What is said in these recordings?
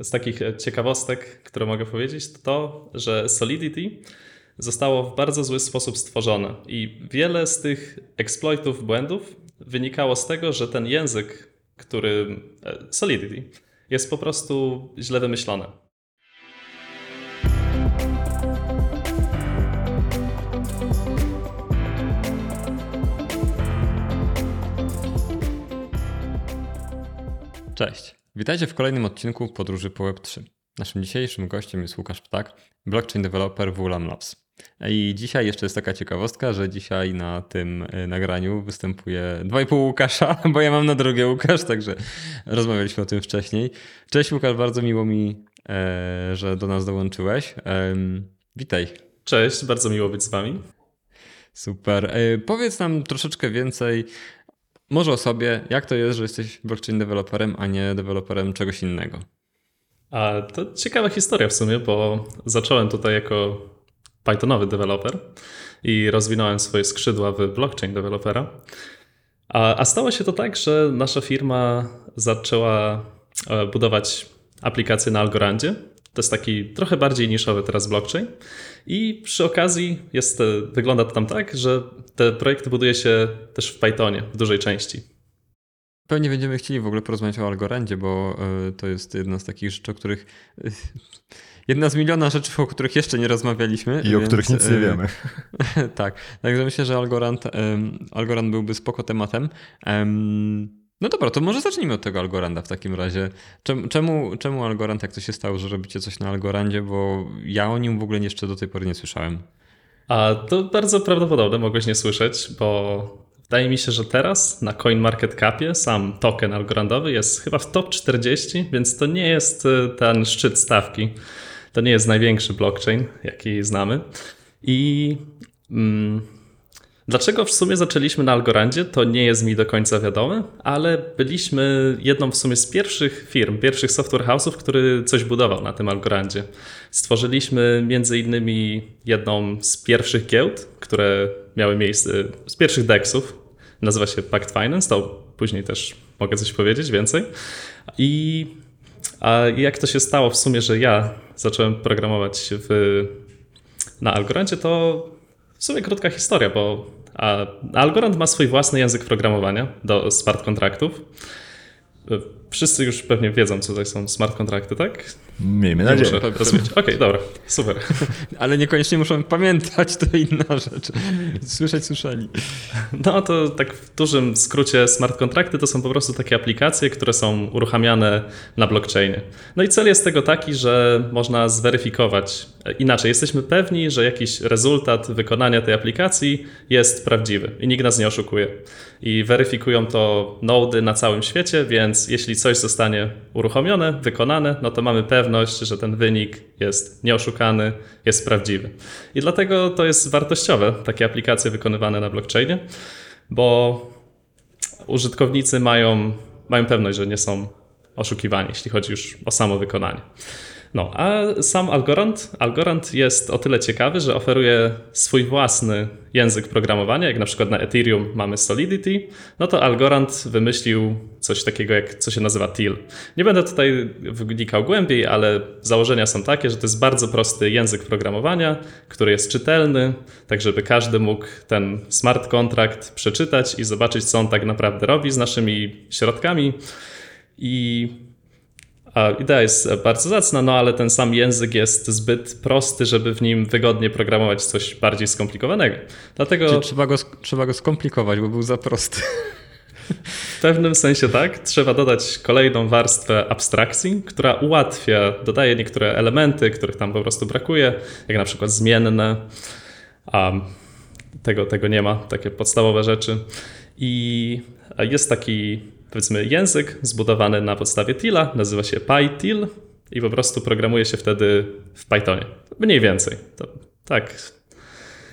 Z takich ciekawostek, które mogę powiedzieć, to to, że Solidity zostało w bardzo zły sposób stworzone i wiele z tych exploitów, błędów wynikało z tego, że ten język, który e, Solidity jest po prostu źle wymyślony. Cześć. Witajcie w kolejnym odcinku Podróży po Web3. Naszym dzisiejszym gościem jest Łukasz Ptak, blockchain developer w Ulam Labs. I dzisiaj jeszcze jest taka ciekawostka, że dzisiaj na tym y, nagraniu występuje dwa i pół Łukasza, bo ja mam na drugie Łukasz, także rozmawialiśmy o tym wcześniej. Cześć Łukasz, bardzo miło mi, e, że do nas dołączyłeś. Witaj. Cześć, bardzo miło być z wami. Super. E, powiedz nam troszeczkę więcej może o sobie, jak to jest, że jesteś blockchain deweloperem, a nie deweloperem czegoś innego? A to ciekawa historia w sumie, bo zacząłem tutaj jako Pythonowy deweloper i rozwinąłem swoje skrzydła w blockchain dewelopera. A, a stało się to tak, że nasza firma zaczęła e, budować aplikacje na Algorandzie. To jest taki trochę bardziej niszowy teraz blockchain. I przy okazji jest, wygląda to tam tak, że te projekty buduje się też w Pythonie w dużej części. Pewnie będziemy chcieli w ogóle porozmawiać o Algorandzie, bo e, to jest jedna z takich rzeczy, o których. E, jedna z miliona rzeczy, o których jeszcze nie rozmawialiśmy. I więc, o których nic nie e, wiemy. tak, także myślę, że Algorand, Algorand byłby spoko tematem. No dobra, to może zacznijmy od tego Algoranda w takim razie. Czemu, czemu Algorand, jak to się stało, że robicie coś na Algorandzie, bo ja o nim w ogóle jeszcze do tej pory nie słyszałem. A to bardzo prawdopodobne, mogłeś nie słyszeć, bo wydaje mi się, że teraz na CoinMarketCapie sam token algorandowy jest chyba w top 40, więc to nie jest y, ten szczyt stawki. To nie jest największy blockchain, jaki znamy. I mm, Dlaczego w sumie zaczęliśmy na Algorandzie, to nie jest mi do końca wiadome, ale byliśmy jedną w sumie z pierwszych firm, pierwszych software house'ów, który coś budował na tym Algorandzie. Stworzyliśmy między innymi jedną z pierwszych giełd, które miały miejsce, z pierwszych DEXów, nazywa się Pact Finance, to później też mogę coś powiedzieć więcej. I a jak to się stało w sumie, że ja zacząłem programować w, na Algorandzie, to w sumie krótka historia, bo Algorand ma swój własny język programowania do smart kontraktów. Wszyscy już pewnie wiedzą, co to są smart kontrakty, tak? Miejmy nadzieję. Okej, okay, dobra, super. Ale niekoniecznie muszą pamiętać, to inna rzecz. Słyszeć słyszeli. No to tak w dużym skrócie smart kontrakty to są po prostu takie aplikacje, które są uruchamiane na blockchainie. No i cel jest tego taki, że można zweryfikować, inaczej, jesteśmy pewni, że jakiś rezultat wykonania tej aplikacji jest prawdziwy i nikt nas nie oszukuje. I weryfikują to nody na całym świecie, więc jeśli coś zostanie uruchomione, wykonane, no to mamy pewność, że ten wynik jest nieoszukany, jest prawdziwy. I dlatego to jest wartościowe, takie aplikacje wykonywane na blockchainie, bo użytkownicy mają, mają pewność, że nie są oszukiwani, jeśli chodzi już o samo wykonanie. No, a sam Algorand, Algorand jest o tyle ciekawy, że oferuje swój własny język programowania, jak na przykład na Ethereum mamy Solidity, no to Algorand wymyślił coś takiego, jak co się nazywa TIL. Nie będę tutaj wnikał głębiej, ale założenia są takie, że to jest bardzo prosty język programowania, który jest czytelny, tak żeby każdy mógł ten smart contract przeczytać i zobaczyć, co on tak naprawdę robi z naszymi środkami. I idea jest bardzo zacna, no ale ten sam język jest zbyt prosty, żeby w nim wygodnie programować coś bardziej skomplikowanego. Dlatego... Czyli trzeba go, trzeba go skomplikować, bo był za prosty. W pewnym sensie tak. Trzeba dodać kolejną warstwę abstrakcji, która ułatwia, dodaje niektóre elementy, których tam po prostu brakuje, jak na przykład zmienne. A tego, tego nie ma, takie podstawowe rzeczy. I jest taki powiedzmy język zbudowany na podstawie TILa, nazywa się PyTIL i po prostu programuje się wtedy w Pythonie. Mniej więcej. To, tak.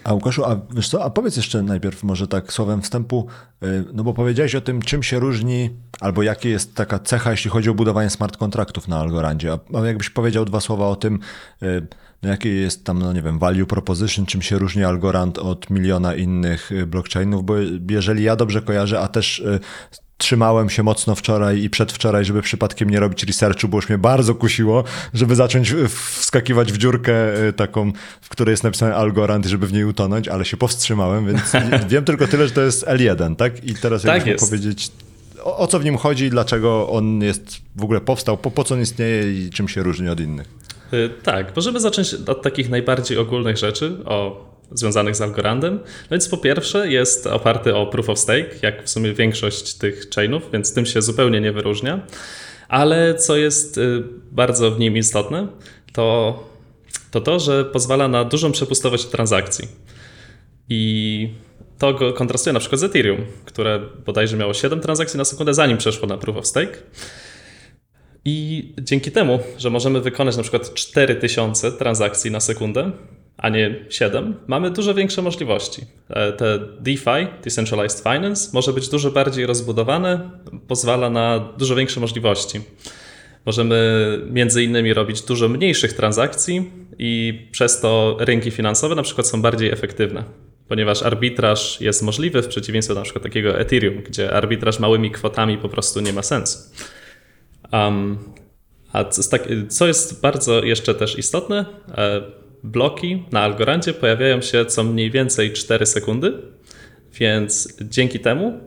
A Łukaszu, a wiesz co, a powiedz jeszcze najpierw może tak słowem wstępu, y, no bo powiedziałeś o tym, czym się różni, albo jakie jest taka cecha, jeśli chodzi o budowanie smart kontraktów na Algorandzie. A jakbyś powiedział dwa słowa o tym, y, no jakie jest tam, no nie wiem, value proposition, czym się różni Algorand od miliona innych y, blockchainów, bo jeżeli ja dobrze kojarzę, a też wstrzymałem się mocno wczoraj i przedwczoraj, żeby przypadkiem nie robić researchu, bo już mnie bardzo kusiło, żeby zacząć w- wskakiwać w dziurkę y, taką, w której jest napisane Algorand, żeby w niej utonąć, ale się powstrzymałem, więc wiem tylko tyle, że to jest L1, tak? I teraz Tak jakbyś powiedzieć, o, o co w nim chodzi, dlaczego on jest w ogóle powstał, po, po co on istnieje i czym się różni od innych. Y, Tak, możemy zacząć od takich najbardziej ogólnych rzeczy, o, związanych z Algorandem. No więc po pierwsze jest oparty o Proof of Stake, jak w sumie większość tych chainów, więc tym się zupełnie nie wyróżnia. Ale co jest y, bardzo w nim istotne, to to, to że pozwala na dużą przepustowość transakcji. I to kontrastuje na przykład z Ethereum, które bodajże miało 7 transakcji na sekundę, zanim przeszło na Proof of Stake. I dzięki temu, że możemy wykonać na przykład 4000 transakcji na sekundę, a nie 7, mamy dużo większe możliwości. E, Te DeFi, Decentralized Finance, może być dużo bardziej rozbudowane, pozwala na dużo większe możliwości. Możemy między innymi robić dużo mniejszych transakcji i przez to rynki finansowe na przykład są bardziej efektywne, ponieważ arbitraż jest możliwy w przeciwieństwie do na przykład takiego Ethereum, gdzie arbitraż małymi kwotami po prostu nie ma sensu. Um, a tak, co jest bardzo jeszcze też istotne, e, bloki na Algorandzie pojawiają się co mniej więcej 4 sekundy, więc dzięki temu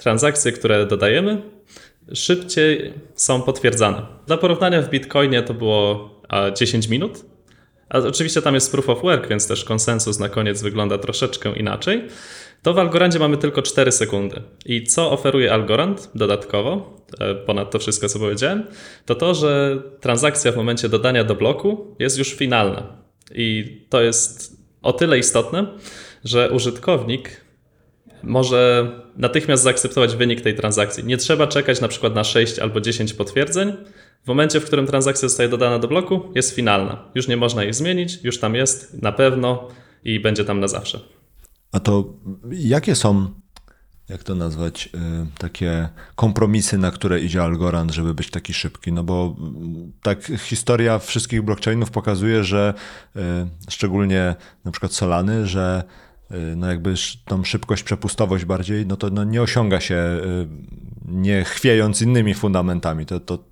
transakcje, które dodajemy, szybciej są potwierdzane. Dla porównania w Bitcoinie to było e, 10 minut, a oczywiście tam jest proof of work, więc też konsensus na koniec wygląda troszeczkę inaczej. To w Algorandzie mamy tylko 4 sekundy. I co oferuje Algorand dodatkowo, e, ponad to wszystko, co powiedziałem, to to, że transakcja w momencie dodania do bloku jest już finalna. I to jest o tyle istotne, że użytkownik może natychmiast zaakceptować wynik tej transakcji. Nie trzeba czekać na przykład na 6 albo 10 potwierdzeń. W momencie, w którym transakcja zostaje dodana do bloku, jest finalna. Już nie można jej zmienić, już tam jest na pewno i będzie tam na zawsze. A to jakie są, jak to nazwać, y, takie kompromisy, na które idzie Algorand, żeby być taki szybki? No bo mm, tak historia wszystkich blockchainów pokazuje, że y, szczególnie na przykład Solany, że y, no jakby tą szybkość, przepustowość bardziej, no to no nie osiąga się nie chwiejąc innymi fundamentami. To, to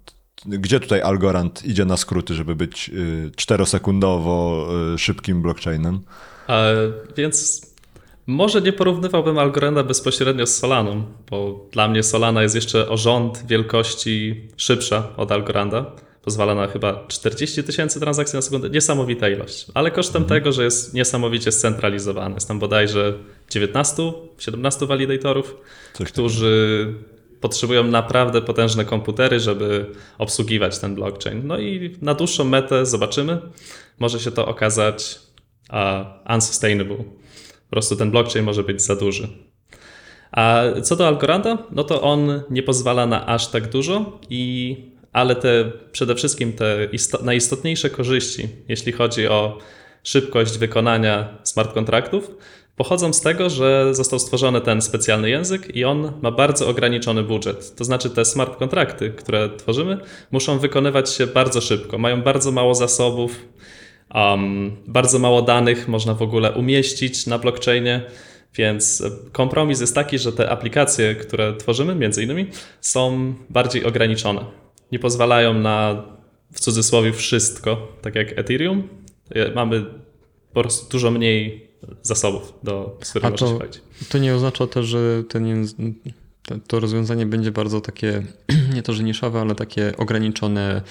gdzie tutaj Algorand idzie na skróty, żeby być czterosekundowo szybkim blockchainem? E, więc może nie porównywałbym Algoranda bezpośrednio z Solaną, bo dla mnie Solana jest jeszcze o rząd wielkości szybsza od Algoranda. Pozwala na chyba 40 tysięcy transakcji na sekundę. Niesamowita ilość. Ale kosztem tego, że jest niesamowicie scentralizowany. Jest tam bodajże 19, 17 validatorów, Coś którzy potrzebują naprawdę potężne komputery, żeby obsługiwać ten blockchain. No i na dłuższą metę zobaczymy. Może się to okazać uh, unsustainable. Po prostu ten blockchain może być za duży. A co do Algoranda, no to on nie pozwala na aż tak dużo, i, ale te przede wszystkim te isto, najistotniejsze korzyści, jeśli chodzi o szybkość wykonania smart kontraktów, pochodzą z tego, że został stworzony ten specjalny język i on ma bardzo ograniczony budżet. To znaczy te smart kontrakty, które tworzymy, muszą wykonywać się bardzo szybko, mają bardzo mało zasobów, um, bardzo mało danych można w ogóle umieścić na blockchainie. Więc kompromis jest taki, że te aplikacje, które tworzymy, między innymi, są bardziej ograniczone. Nie pozwalają na w cudzysłowie wszystko, tak jak Ethereum. Mamy po prostu dużo mniej zasobów, do, z którymi A można to, to nie oznacza też, że ten to, rozwiązanie będzie bardzo takie, nie to, że niszowe, ale takie ograniczone, e,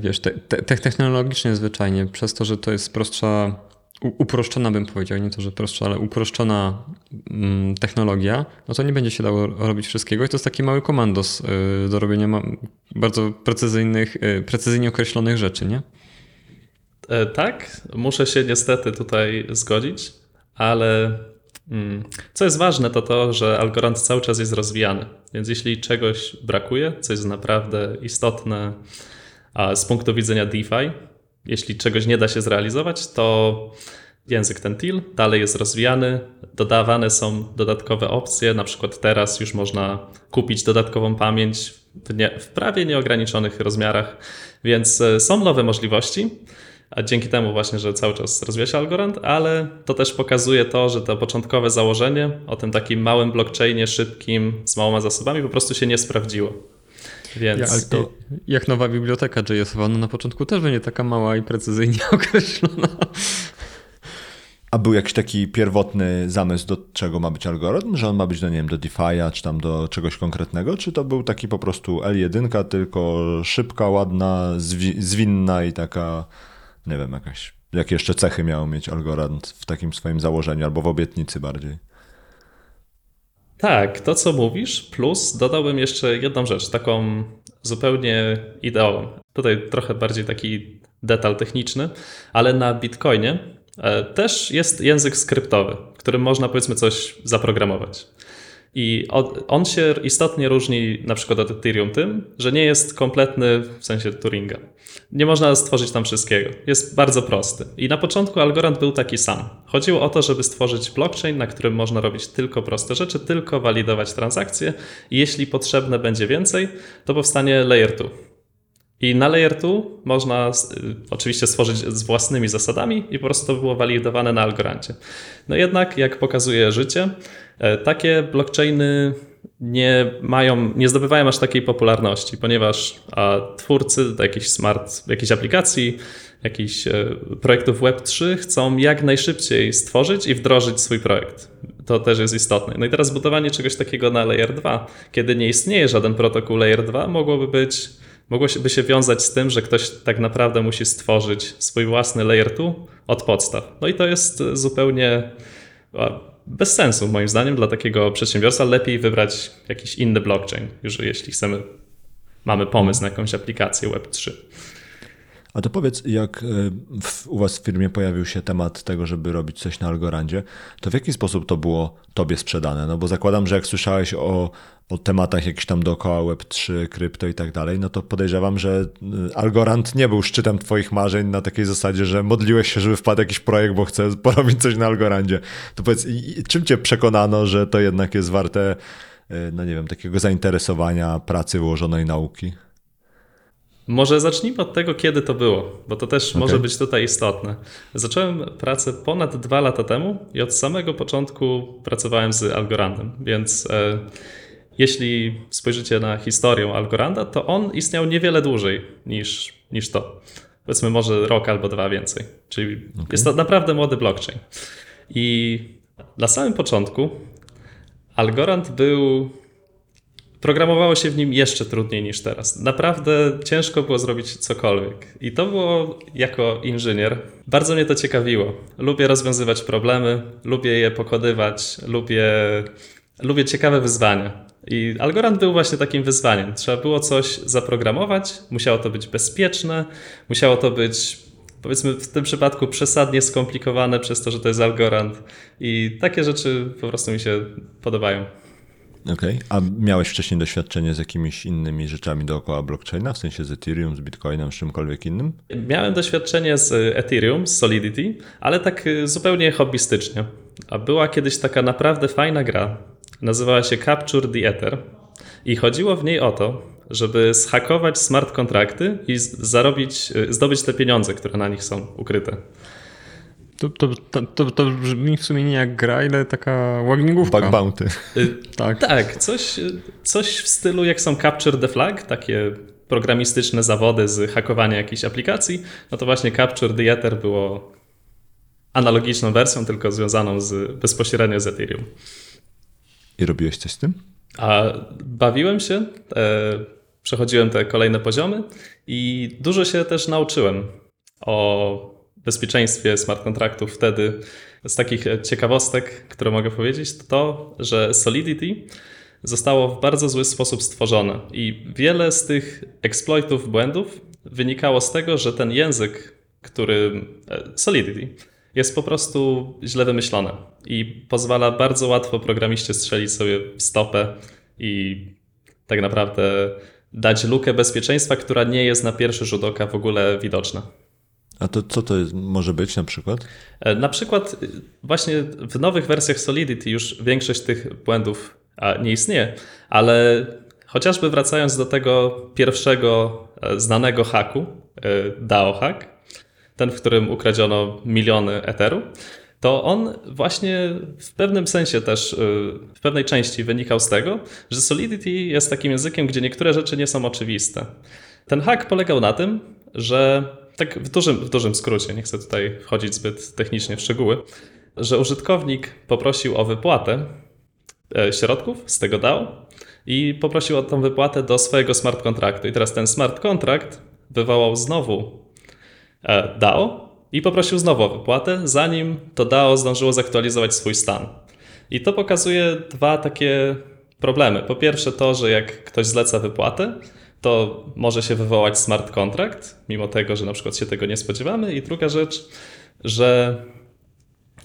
wiesz, te, te, te- technologicznie zwyczajnie, przez to, że to jest prostsza, uproszczona bym powiedział, nie to, że prostsza, ale uproszczona mm, technologia, no to nie będzie się dało robić wszystkiego i to jest taki mały komandos y, do robienia bardzo precyzyjnych, y, precyzyjnie określonych rzeczy, nie? E, Tak, muszę się niestety tutaj zgodzić, ale mm, co jest ważne, to to, że Algorand cały czas jest rozwijany. Więc jeśli czegoś brakuje, co jest naprawdę istotne a z punktu widzenia DeFi, jeśli czegoś nie da się zrealizować, to język ten TIL dalej jest rozwijany, dodawane są dodatkowe opcje, na przykład teraz już można kupić dodatkową pamięć w, nie, w prawie nieograniczonych rozmiarach, więc e, są nowe możliwości. a dzięki temu właśnie, że cały czas rozwija się Algorand, ale to też pokazuje to, że to początkowe założenie o tym takim małym blockchainie szybkim, z małoma zasobami po prostu się nie sprawdziło. Więc Jak, to... jak nowa biblioteka JS-owa, no na początku też będzie taka mała i precyzyjnie określona. A był jakiś taki pierwotny zamysł, do czego ma być algorytm? Że on ma być, do, nie wiem, do DeFi'a, czy tam do czegoś konkretnego? Czy to był taki po prostu L1, tylko szybka, ładna, zwi zwinna i taka, nie wiem, jakaś... Jakie jeszcze cechy miał mieć algorytm w takim swoim założeniu, albo w obietnicy bardziej? Tak, to co mówisz, plus dodałbym jeszcze jedną rzecz, taką zupełnie ideową. Tutaj trochę bardziej taki detal techniczny, ale na Bitcoinie e, też jest język skryptowy, którym można powiedzmy coś zaprogramować. I on się istotnie różni na przykład od Ethereum tym, że nie jest kompletny w sensie Turinga. Nie można stworzyć tam wszystkiego. Jest bardzo prosty. I na początku algorytm był taki sam. Chodziło o to, żeby stworzyć blockchain, na którym można robić tylko proste rzeczy, tylko walidować transakcje. I jeśli potrzebne będzie więcej, to powstanie layer 2. I na layer 2 można y, oczywiście stworzyć z własnymi zasadami i po prostu to było walidowane na Algorandzie. No jednak, jak pokazuje życie, takie blockchainy nie mają, nie zdobywają aż takiej popularności, ponieważ twórcy jakichś smart, jakichś aplikacji, jakichś e, projektów Web3 chcą jak najszybciej stworzyć i wdrożyć swój projekt. To też jest istotne. No i teraz budowanie czegoś takiego na Layer 2, kiedy nie istnieje żaden protokół Layer 2, mogłoby być mogłoby się wiązać z tym, że ktoś tak naprawdę musi stworzyć swój własny layer 2 od podstaw. No i to jest zupełnie bez sensu moim zdaniem dla takiego przedsiębiorstwa. Lepiej wybrać jakiś inny blockchain, już jeśli chcemy, mamy pomysł na jakąś aplikację Web3. A to powiedz, jak e, w, u was w firmie pojawił się temat tego, żeby robić coś na Algorandzie, to w jaki sposób to było tobie sprzedane? No bo zakładam, że jak słyszałeś o, o tematach jakichś tam dookoła Web3, krypto i tak dalej, no to podejrzewam, że e, Algorand nie był szczytem twoich marzeń na takiej zasadzie, że modliłeś się, żeby wpadł jakiś projekt, bo chcę porobić coś na Algorandzie. To powiedz, czym cię przekonano, że to jednak jest warte, e, no nie wiem, takiego zainteresowania, pracy ułożonej nauki? Może zacznijmy od tego, kiedy to było, bo to też okay. może być tutaj istotne. Zacząłem pracę ponad dwa lata temu i od samego początku pracowałem z Algorandem, więc e, jeśli spojrzycie na historię Algoranda, to on istniał niewiele dłużej niż, niż to. Powiedzmy może rok albo dwa więcej. Czyli okay. jest to naprawdę młody blockchain. I na samym początku Algorand był Programowało się w nim jeszcze trudniej niż teraz. Naprawdę ciężko było zrobić cokolwiek. I to było jako inżynier. Bardzo mnie to ciekawiło. Lubię rozwiązywać problemy, lubię je pokonywać, lubię, lubię ciekawe wyzwania. I Algorand był właśnie takim wyzwaniem. Trzeba było coś zaprogramować, musiało to być bezpieczne, musiało to być powiedzmy w tym przypadku przesadnie skomplikowane przez to, że to jest Algorand. I takie rzeczy po prostu mi się podobają. Okej, okay. a miałeś wcześniej doświadczenie z jakimiś innymi rzeczami dookoła blockchaina, w sensie z Ethereum, z Bitcoinem, z czymkolwiek innym? Miałem doświadczenie z Ethereum, z Solidity, ale tak y, zupełnie hobbystycznie. A była kiedyś taka naprawdę fajna gra, nazywała się Capture the Ether i chodziło w niej o to, żeby zhakować smart kontrakty i zarobić, y, zdobyć te pieniądze, które na nich są ukryte. To, to, to, to, brzmi w sumie nie jak gra, ile taka łagnięgówka. Bug bounty. Y, tak, tak coś, coś w stylu jak są Capture the Flag, takie programistyczne zawody z hakowania jakiejś aplikacji, no to właśnie Capture the Ether było analogiczną wersją, tylko związaną z, bezpośrednio z Ethereum. I robiłeś coś z tym? A bawiłem się, e, przechodziłem te kolejne poziomy i dużo się też nauczyłem o bezpieczeństwie smart kontraktów wtedy z takich ciekawostek, które mogę powiedzieć, to to, że Solidity zostało w bardzo zły sposób stworzone i wiele z tych exploitów, błędów wynikało z tego, że ten język, który e, Solidity jest po prostu źle wymyślony i pozwala bardzo łatwo programiście strzelić sobie w stopę i tak naprawdę dać lukę bezpieczeństwa, która nie jest na pierwszy rzut oka w ogóle widoczna. A to co to jest, może być na przykład? E, na przykład e, właśnie w nowych wersjach Solidity już większość tych błędów nie istnieje, ale chociażby wracając do tego pierwszego e, znanego haku, DAO hack, ten, w którym ukradziono miliony Etheru, to on właśnie w pewnym sensie też, y, w pewnej części wynikał z tego, że Solidity jest takim językiem, gdzie niektóre rzeczy nie są oczywiste. Ten hack polegał na tym, że tak w dużym, w dużym skrócie, nie chcę tutaj wchodzić zbyt technicznie w szczegóły, że użytkownik poprosił o wypłatę e, środków z tego DAO i poprosił o tą wypłatę do swojego smart kontraktu. I teraz ten smart kontrakt wywołał znowu e, DAO i poprosił znowu o wypłatę, zanim to DAO zdążyło zaktualizować swój stan. I to pokazuje dwa takie problemy. Po pierwsze to, że jak ktoś zleca wypłatę, to może się wywołać smart contract, mimo tego, że na przykład się tego nie spodziewamy. I druga rzecz, że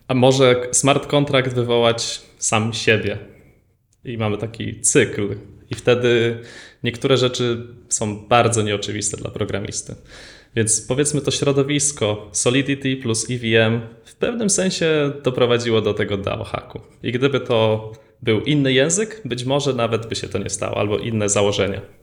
a może smart contract wywołać sam siebie. I mamy taki cykl. I wtedy niektóre rzeczy są bardzo nieoczywiste dla programisty. Więc powiedzmy to środowisko Solidity plus EVM w pewnym sensie doprowadziło do tego DAO hacku. I gdyby to był inny język, być może nawet by się to nie stało, albo inne założenia.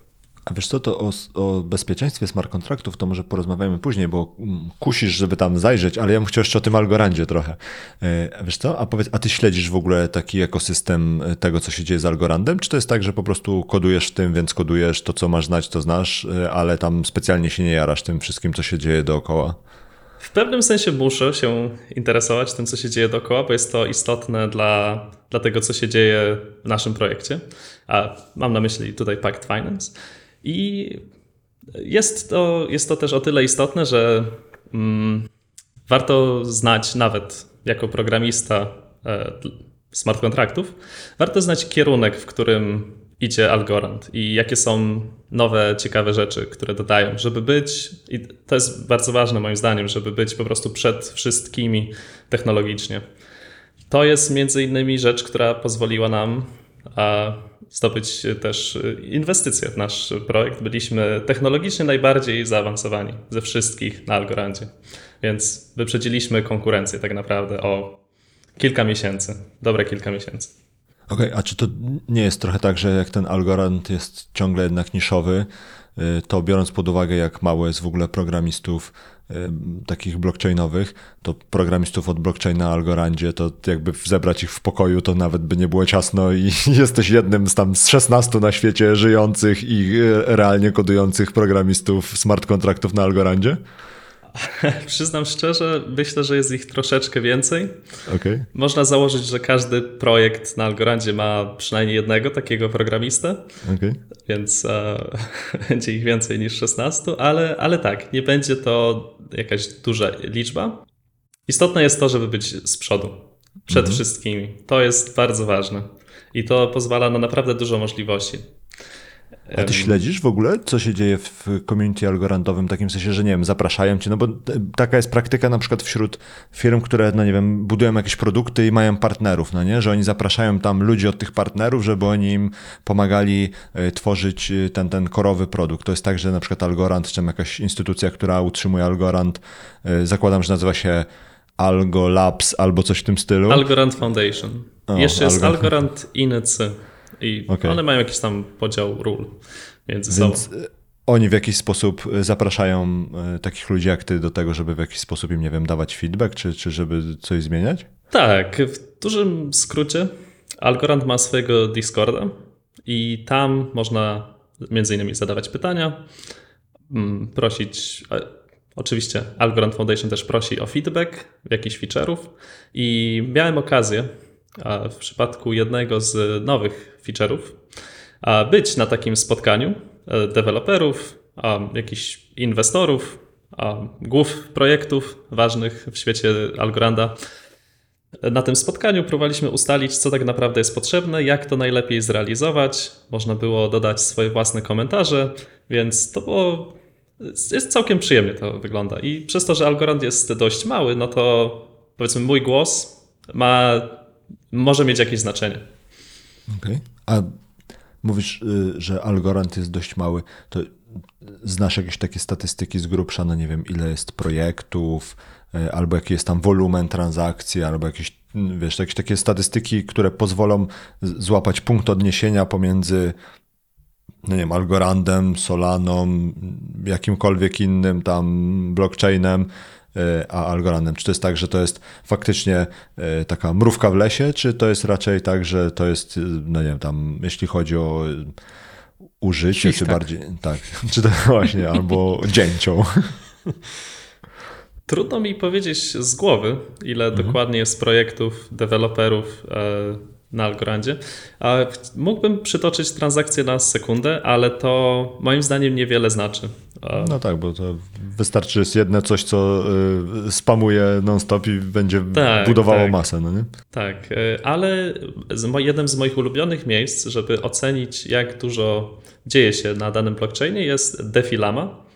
A wiesz co, to o, o, bezpieczeństwie smart kontraktów to może porozmawiamy później, bo mm, kusisz, żeby tam zajrzeć, ale ja bym chciał jeszcze o tym Algorandzie trochę. E, wiesz co, a powiedz, a ty śledzisz w ogóle taki ekosystem e, tego, co się dzieje z Algorandem? Czy to jest tak, że po prostu kodujesz w tym, więc kodujesz to, co masz znać, to znasz, e, ale tam specjalnie się nie jarasz tym wszystkim, co się dzieje dookoła? W pewnym sensie muszę się interesować tym, co się dzieje dookoła, bo jest to istotne dla, dla tego, co się dzieje w naszym projekcie. A mam na myśli tutaj Pact Finance. I jest to, jest to też o tyle istotne, że mm, warto znać nawet jako programista e, smart kontraktów, warto znać kierunek, w którym idzie Algorand i jakie są nowe, ciekawe rzeczy, które dodają, żeby być, i to jest bardzo ważne moim zdaniem, żeby być po prostu przed wszystkimi technologicznie. To jest między innymi rzecz, która pozwoliła nam zdobyć też inwestycje w nasz projekt. Byliśmy technologicznie najbardziej zaawansowani ze wszystkich na Algorandzie, więc wyprzedziliśmy konkurencję tak naprawdę o kilka miesięcy, dobre kilka miesięcy. Okej, okay, a czy to nie jest trochę tak, że jak ten Algorand jest ciągle jednak niszowy, to biorąc pod uwagę, jak mało jest w ogóle programistów takich blockchainowych, to programistów od blockchaina Algorandzie, to jakby zebrać ich w pokoju, to nawet by nie było ciasno i jesteś jednym z tam z 16 na świecie żyjących i e, realnie kodujących programistów smart kontraktów na Algorandzie? Przyznam szczerze, myślę, że jest ich troszeczkę więcej. Okay. Można założyć, że każdy projekt na Algorandzie ma przynajmniej jednego takiego programistę, okay. więc e, będzie ich więcej niż 16, ale, ale tak, nie będzie to jakaś duża liczba. Istotne jest to, żeby być z przodu, przed mhm. wszystkimi. To jest bardzo ważne i to pozwala na naprawdę dużo możliwości. A ty śledzisz w ogóle, co się dzieje w community algorandowym, w takim sensie, że nie wiem, zapraszają cię, no bo taka jest praktyka na przykład wśród firm, które, no nie wiem, budują jakieś produkty i mają partnerów, no nie, że oni zapraszają tam ludzi od tych partnerów, żeby oni im pomagali e, tworzyć e, ten, ten korowy produkt. To jest tak, że na przykład Algorand, czy jakaś instytucja, która utrzymuje Algorand, e, zakładam, że nazywa się Algo Labs albo coś w tym stylu. Algorand Foundation. O, Jeszcze jest Algorand INC. I okay. one mają jakiś tam podział ról między Więc sobą. E, oni w jakiś sposób e, zapraszają e, takich ludzi jak ty do tego, żeby w jakiś sposób im, nie wiem, dawać feedback, czy, czy żeby coś zmieniać? Tak, w dużym skrócie Algorand ma swojego Discorda i tam można między innymi zadawać pytania, mm, prosić Oczywiście Algorand Foundation też prosi o feedback jakichś feature'ów i miałem okazję w przypadku jednego z nowych feature'ów być na takim spotkaniu e, deweloperów, jakichś inwestorów, głów projektów ważnych w świecie Algoranda. Na tym spotkaniu próbowaliśmy ustalić, co tak naprawdę jest potrzebne, jak to najlepiej zrealizować. Można było dodać swoje własne komentarze, więc to było. Jest całkiem przyjemnie to wygląda. I przez to, że Algorand jest dość mały, no to powiedzmy mój głos ma może mieć jakieś znaczenie. Okej. Okay. A mówisz, y, że Algorand jest dość mały. To znasz jakieś takie statystyki z grubsza, no nie wiem, ile jest projektów, y, albo jaki jest tam wolumen transakcji, albo jakieś, wiesz, jakieś takie statystyki, które pozwolą złapać punkt odniesienia pomiędzy no nie wiem, Algorandem, Solaną, jakimkolwiek innym tam blockchainem, a Algorandem? Czy to jest tak, że to jest faktycznie e, taka mrówka w lesie, czy to jest raczej tak, że to jest, e, no nie wiem, tam, jeśli chodzi o e, użycie, czy Świstak. bardziej, tak, czy to właśnie, albo dzięcią. Trudno mi powiedzieć z głowy, ile dokładnie jest projektów, deweloperów e, na Algorandzie. Mógłbym przytoczyć transakcję na sekundę, ale to moim zdaniem niewiele znaczy. No tak, bo to wystarczy, jedno coś, co y, spamuje non-stop i będzie Tak, budowało tak. masę, no nie? Tak, e, ale jednym z moich ulubionych miejsc, żeby ocenić, jak dużo dzieje się na danym blockchainie, jest Defilama.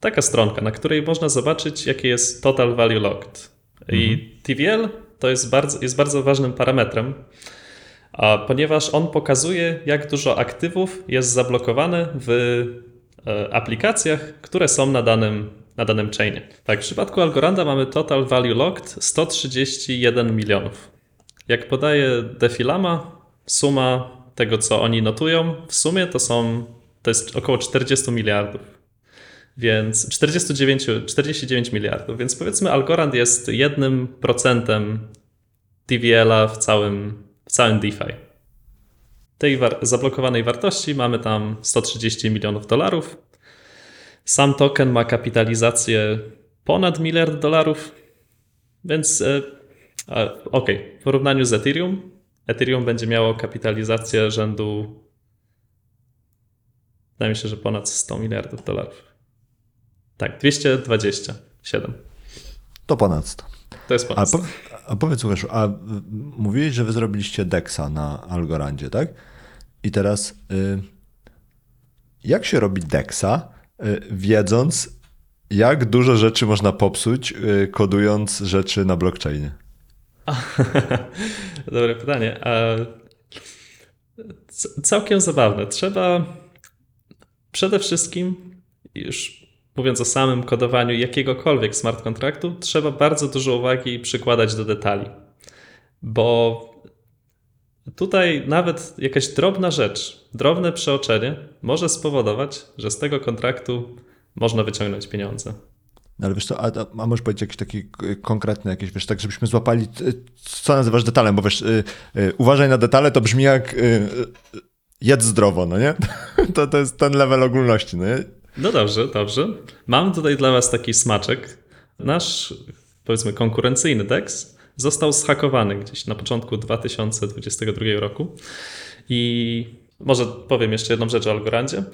Taka stronka, na której można zobaczyć, jaki jest total value locked. I TVL to jest bardzo, jest bardzo ważnym parametrem, ponieważ on pokazuje, jak dużo aktywów jest zablokowane w e, aplikacjach, które są na danym, na danym chainie. Tak, w przypadku Algoranda mamy total value locked 131 milionów. Jak podaje Defilama, suma tego, co oni notują, w sumie to są to jest około 40 miliardów. Więc 49, 49 miliardów. Więc powiedzmy, Algorand jest jednym procentem TVL-a w całym, w całym DeFi. Tej war- zablokowanej wartości mamy tam 130 milionów dolarów. Sam token ma kapitalizację ponad miliard dolarów, więc e, okej, w porównaniu z Ethereum, Ethereum będzie miało kapitalizację rzędu wydaje mi się, że ponad 100 miliardów dolarów. Tak, 227. To ponad 100. To jest A, ponad 100. po, a powiedz Łukaszu, a mówiłeś, że wy zrobiliście Dexa na Algorandzie, tak? I teraz y, jak się robi Dexa, y, wiedząc, jak dużo rzeczy można popsuć, y, kodując rzeczy na blockchainie? Dobre pytanie. A, całkiem zabawne. Trzeba przede wszystkim, już mówiąc o samym kodowaniu jakiegokolwiek smart kontraktu, trzeba bardzo dużo uwagi przykładać do detali. Bo tutaj nawet jakaś drobna rzecz, drobne przeoczenie może spowodować, że z tego kontraktu można wyciągnąć pieniądze. No ale wiesz co, a, a możesz powiedzieć jakiś taki y, konkretny, jakieś, wiesz, tak żebyśmy złapali, co nazywasz detalem, bo wiesz, y, y, uważaj na detale, to brzmi jak y, jedz zdrowo, no nie? To, to jest ten level ogólności, no nie? No dobrze, dobrze. Mam tutaj dla Was taki smaczek. Nasz, powiedzmy, konkurencyjny DEX został zhakowany gdzieś na początku 2022 roku. I może powiem jeszcze jedną rzecz o Algorandzie.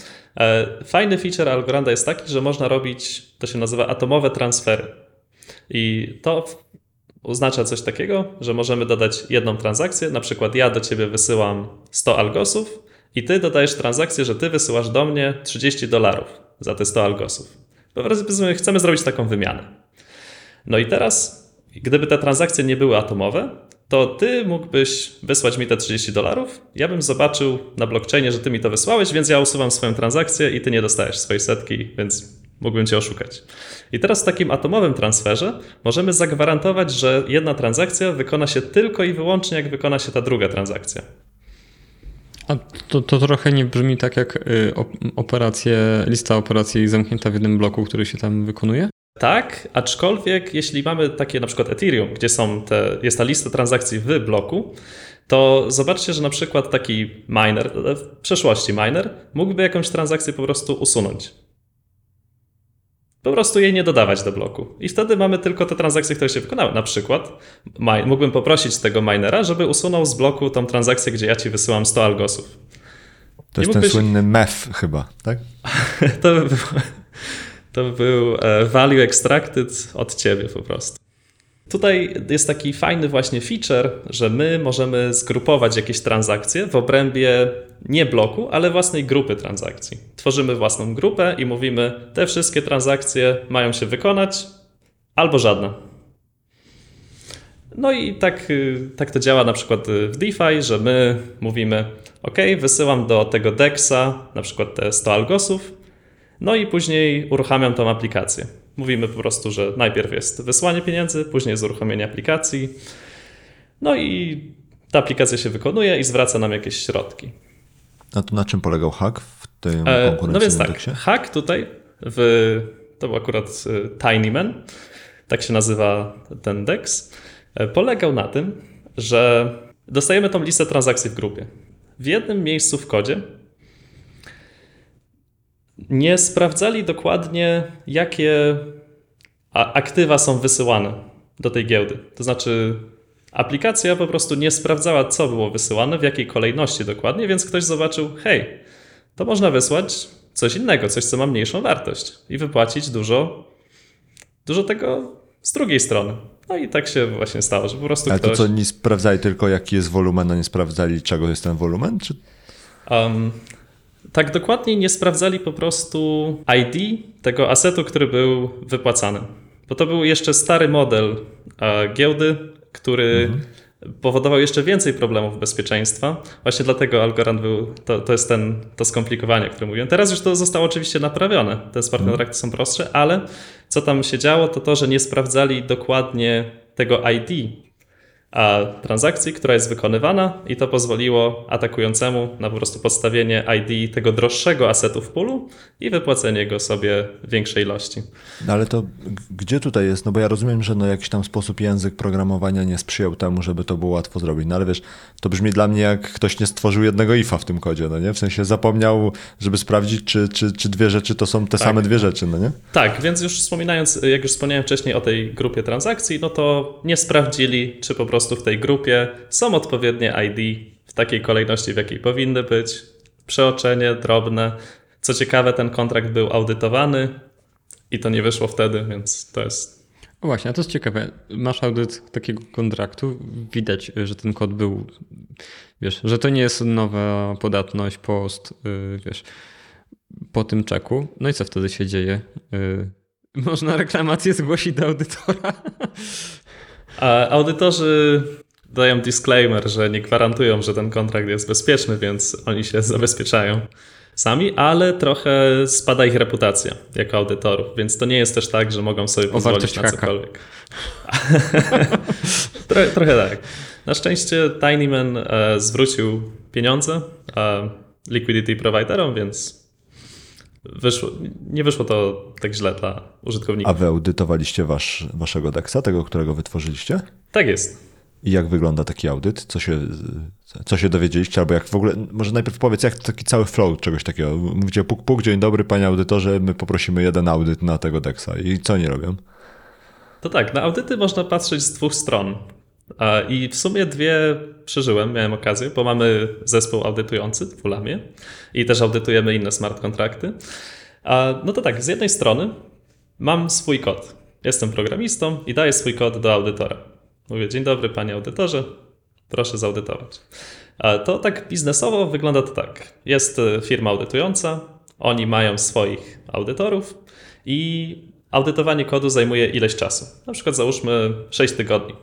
E, Fajny feature Algoranda jest taki, że można robić, to się nazywa atomowe transfery. I to oznacza coś takiego, że możemy dodać jedną transakcję, na przykład ja do ciebie wysyłam 100 algosów i ty dodajesz transakcję, że ty wysyłasz do mnie 30 dolarów za te 100 algosów. Powiedzmy, chcemy zrobić taką wymianę. No i teraz, gdyby te transakcje nie były atomowe, to ty mógłbyś wysłać mi te 30 dolarów, ja bym zobaczył na blockchainie, że ty mi to wysłałeś, więc ja usuwam swoją transakcję i ty nie dostajesz swojej setki, więc mógłbym cię oszukać. I teraz w takim atomowym transferze możemy zagwarantować, że jedna transakcja wykona się tylko i wyłącznie, jak wykona się ta druga transakcja. A to, to trochę nie brzmi tak jak y, op- operacje, lista operacji zamknięta w jednym bloku, który się tam wykonuje? Tak, aczkolwiek jeśli mamy takie na przykład Ethereum, gdzie są te, jest ta lista transakcji w bloku, to zobaczcie, że na przykład taki miner, w przeszłości miner, mógłby jakąś transakcję po prostu usunąć. Po prostu jej nie dodawać do bloku. I wtedy mamy tylko te transakcje, które się wykonały. Na przykład mógłbym poprosić tego minera, żeby usunął z bloku tą transakcję, gdzie ja ci wysyłam 100 algosów. To Nie jest ten mógłbyś- słynny MEF chyba, tak? To by, był, to by był e, value extracted od ciebie po prostu. Tutaj jest taki fajny właśnie feature, że my możemy zgrupować jakieś transakcje w obrębie nie bloku, ale własnej grupy transakcji. Tworzymy własną grupę i mówimy, te wszystkie transakcje mają się wykonać albo żadna. No i tak, y, tak to działa na przykład y, w DeFi, że my mówimy, OK, wysyłam do tego DEXa na przykład te 100 algosów, no i później uruchamiam tą aplikację. Mówimy po prostu, że najpierw jest wysłanie pieniędzy, później jest uruchomienie aplikacji, no i ta aplikacja się wykonuje i zwraca nam jakieś środki. A to na czym polegał hack w tym E, konkurencyjnym No więc tak, deksie? hack tutaj, w, to był akurat e, Tinyman, tak się nazywa ten DEX, e, polegał na tym, że dostajemy tą listę transakcji w grupie. W jednym miejscu w kodzie nie sprawdzali dokładnie, jakie aktywa są wysyłane do tej giełdy. To znaczy, aplikacja po prostu nie sprawdzała, co było wysyłane, w jakiej kolejności dokładnie, więc ktoś zobaczył, hej, to można wysłać coś innego, coś, co ma mniejszą wartość i wypłacić dużo, dużo tego z drugiej strony. No i tak się właśnie stało, że po prostu Ale ktoś... to co, nie sprawdzali tylko jaki jest wolumen, a nie sprawdzali czego jest ten wolumen? Czy... Um, tak dokładnie nie sprawdzali po prostu ID tego asetu, który był wypłacany. Bo to był jeszcze stary model e, giełdy, który powodował jeszcze więcej problemów bezpieczeństwa. Właśnie dlatego Algorand był, to, to jest ten, to skomplikowanie, o którym mówiłem. Teraz już to zostało oczywiście naprawione. Te smart kontrakty są prostsze, ale co tam się działo, to to, że nie sprawdzali dokładnie tego ID transakcji, która jest wykonywana i to pozwoliło atakującemu na po prostu podstawienie ID tego droższego asetu w pulu i wypłacenie go sobie w większej ilości. No ale to gdzie tutaj jest? No bo ja rozumiem, że no jakiś tam sposób język programowania nie sprzyjał temu, żeby to było łatwo zrobić. No ale wiesz, to brzmi dla mnie jak ktoś nie stworzył jednego ifa w tym kodzie, no nie? W sensie zapomniał, żeby sprawdzić, czy, czy, czy dwie rzeczy to są te same dwie rzeczy, no nie? Tak, więc już wspominając, jak już wspomniałem wcześniej o tej grupie transakcji, no to nie sprawdzili, czy po prostu w tej grupie są odpowiednie ID w takiej kolejności, w jakiej powinny być. Przeoczenie drobne. Co ciekawe, ten kontrakt był audytowany i to nie wyszło wtedy, więc to jest właśnie, a to jest ciekawe. Masz audyt takiego kontraktu, widać, że ten kod był, wiesz, że to nie jest nowa podatność, post, yy, wiesz, po tym czeku. No i co wtedy się dzieje? Yy, można reklamację zgłosić do audytora. A audytorzy dają disclaimer, że nie gwarantują, że ten kontrakt jest bezpieczny, więc oni się zabezpieczają sami, ale trochę spada ich reputacja jako audytorów, więc to nie jest też tak, że mogą sobie pozwolić na cokolwiek. trochę, trochę tak. Na szczęście Tinyman e, zwrócił pieniądze e, liquidity providerom, więc wyszło, nie wyszło to tak źle dla użytkowników. A wy audytowaliście wasz, waszego DEXa, tego, którego wytworzyliście? Tak jest. I jak wygląda taki audyt? Co się, co się dowiedzieliście? Albo jak w ogóle, może najpierw powiedz, jak taki cały flow czegoś takiego. Mówicie puk, puk, dzień dobry panie audytorze, my poprosimy jeden audyt na tego DEXa. I co oni robią? To tak, na audyty można patrzeć z dwóch stron. I w sumie dwie przeżyłem, miałem okazję, bo mamy zespół audytujący w Ulamie i też audytujemy inne smart kontrakty. No to tak, z jednej strony mam swój kod. Jestem programistą i daję swój kod do audytora. Mówię, dzień dobry panie audytorze, proszę zaudytować. To tak biznesowo wygląda to tak. Jest e, firma audytująca, oni mają swoich audytorów i audytowanie kodu zajmuje ileś czasu. Na przykład załóżmy 6 tygodni.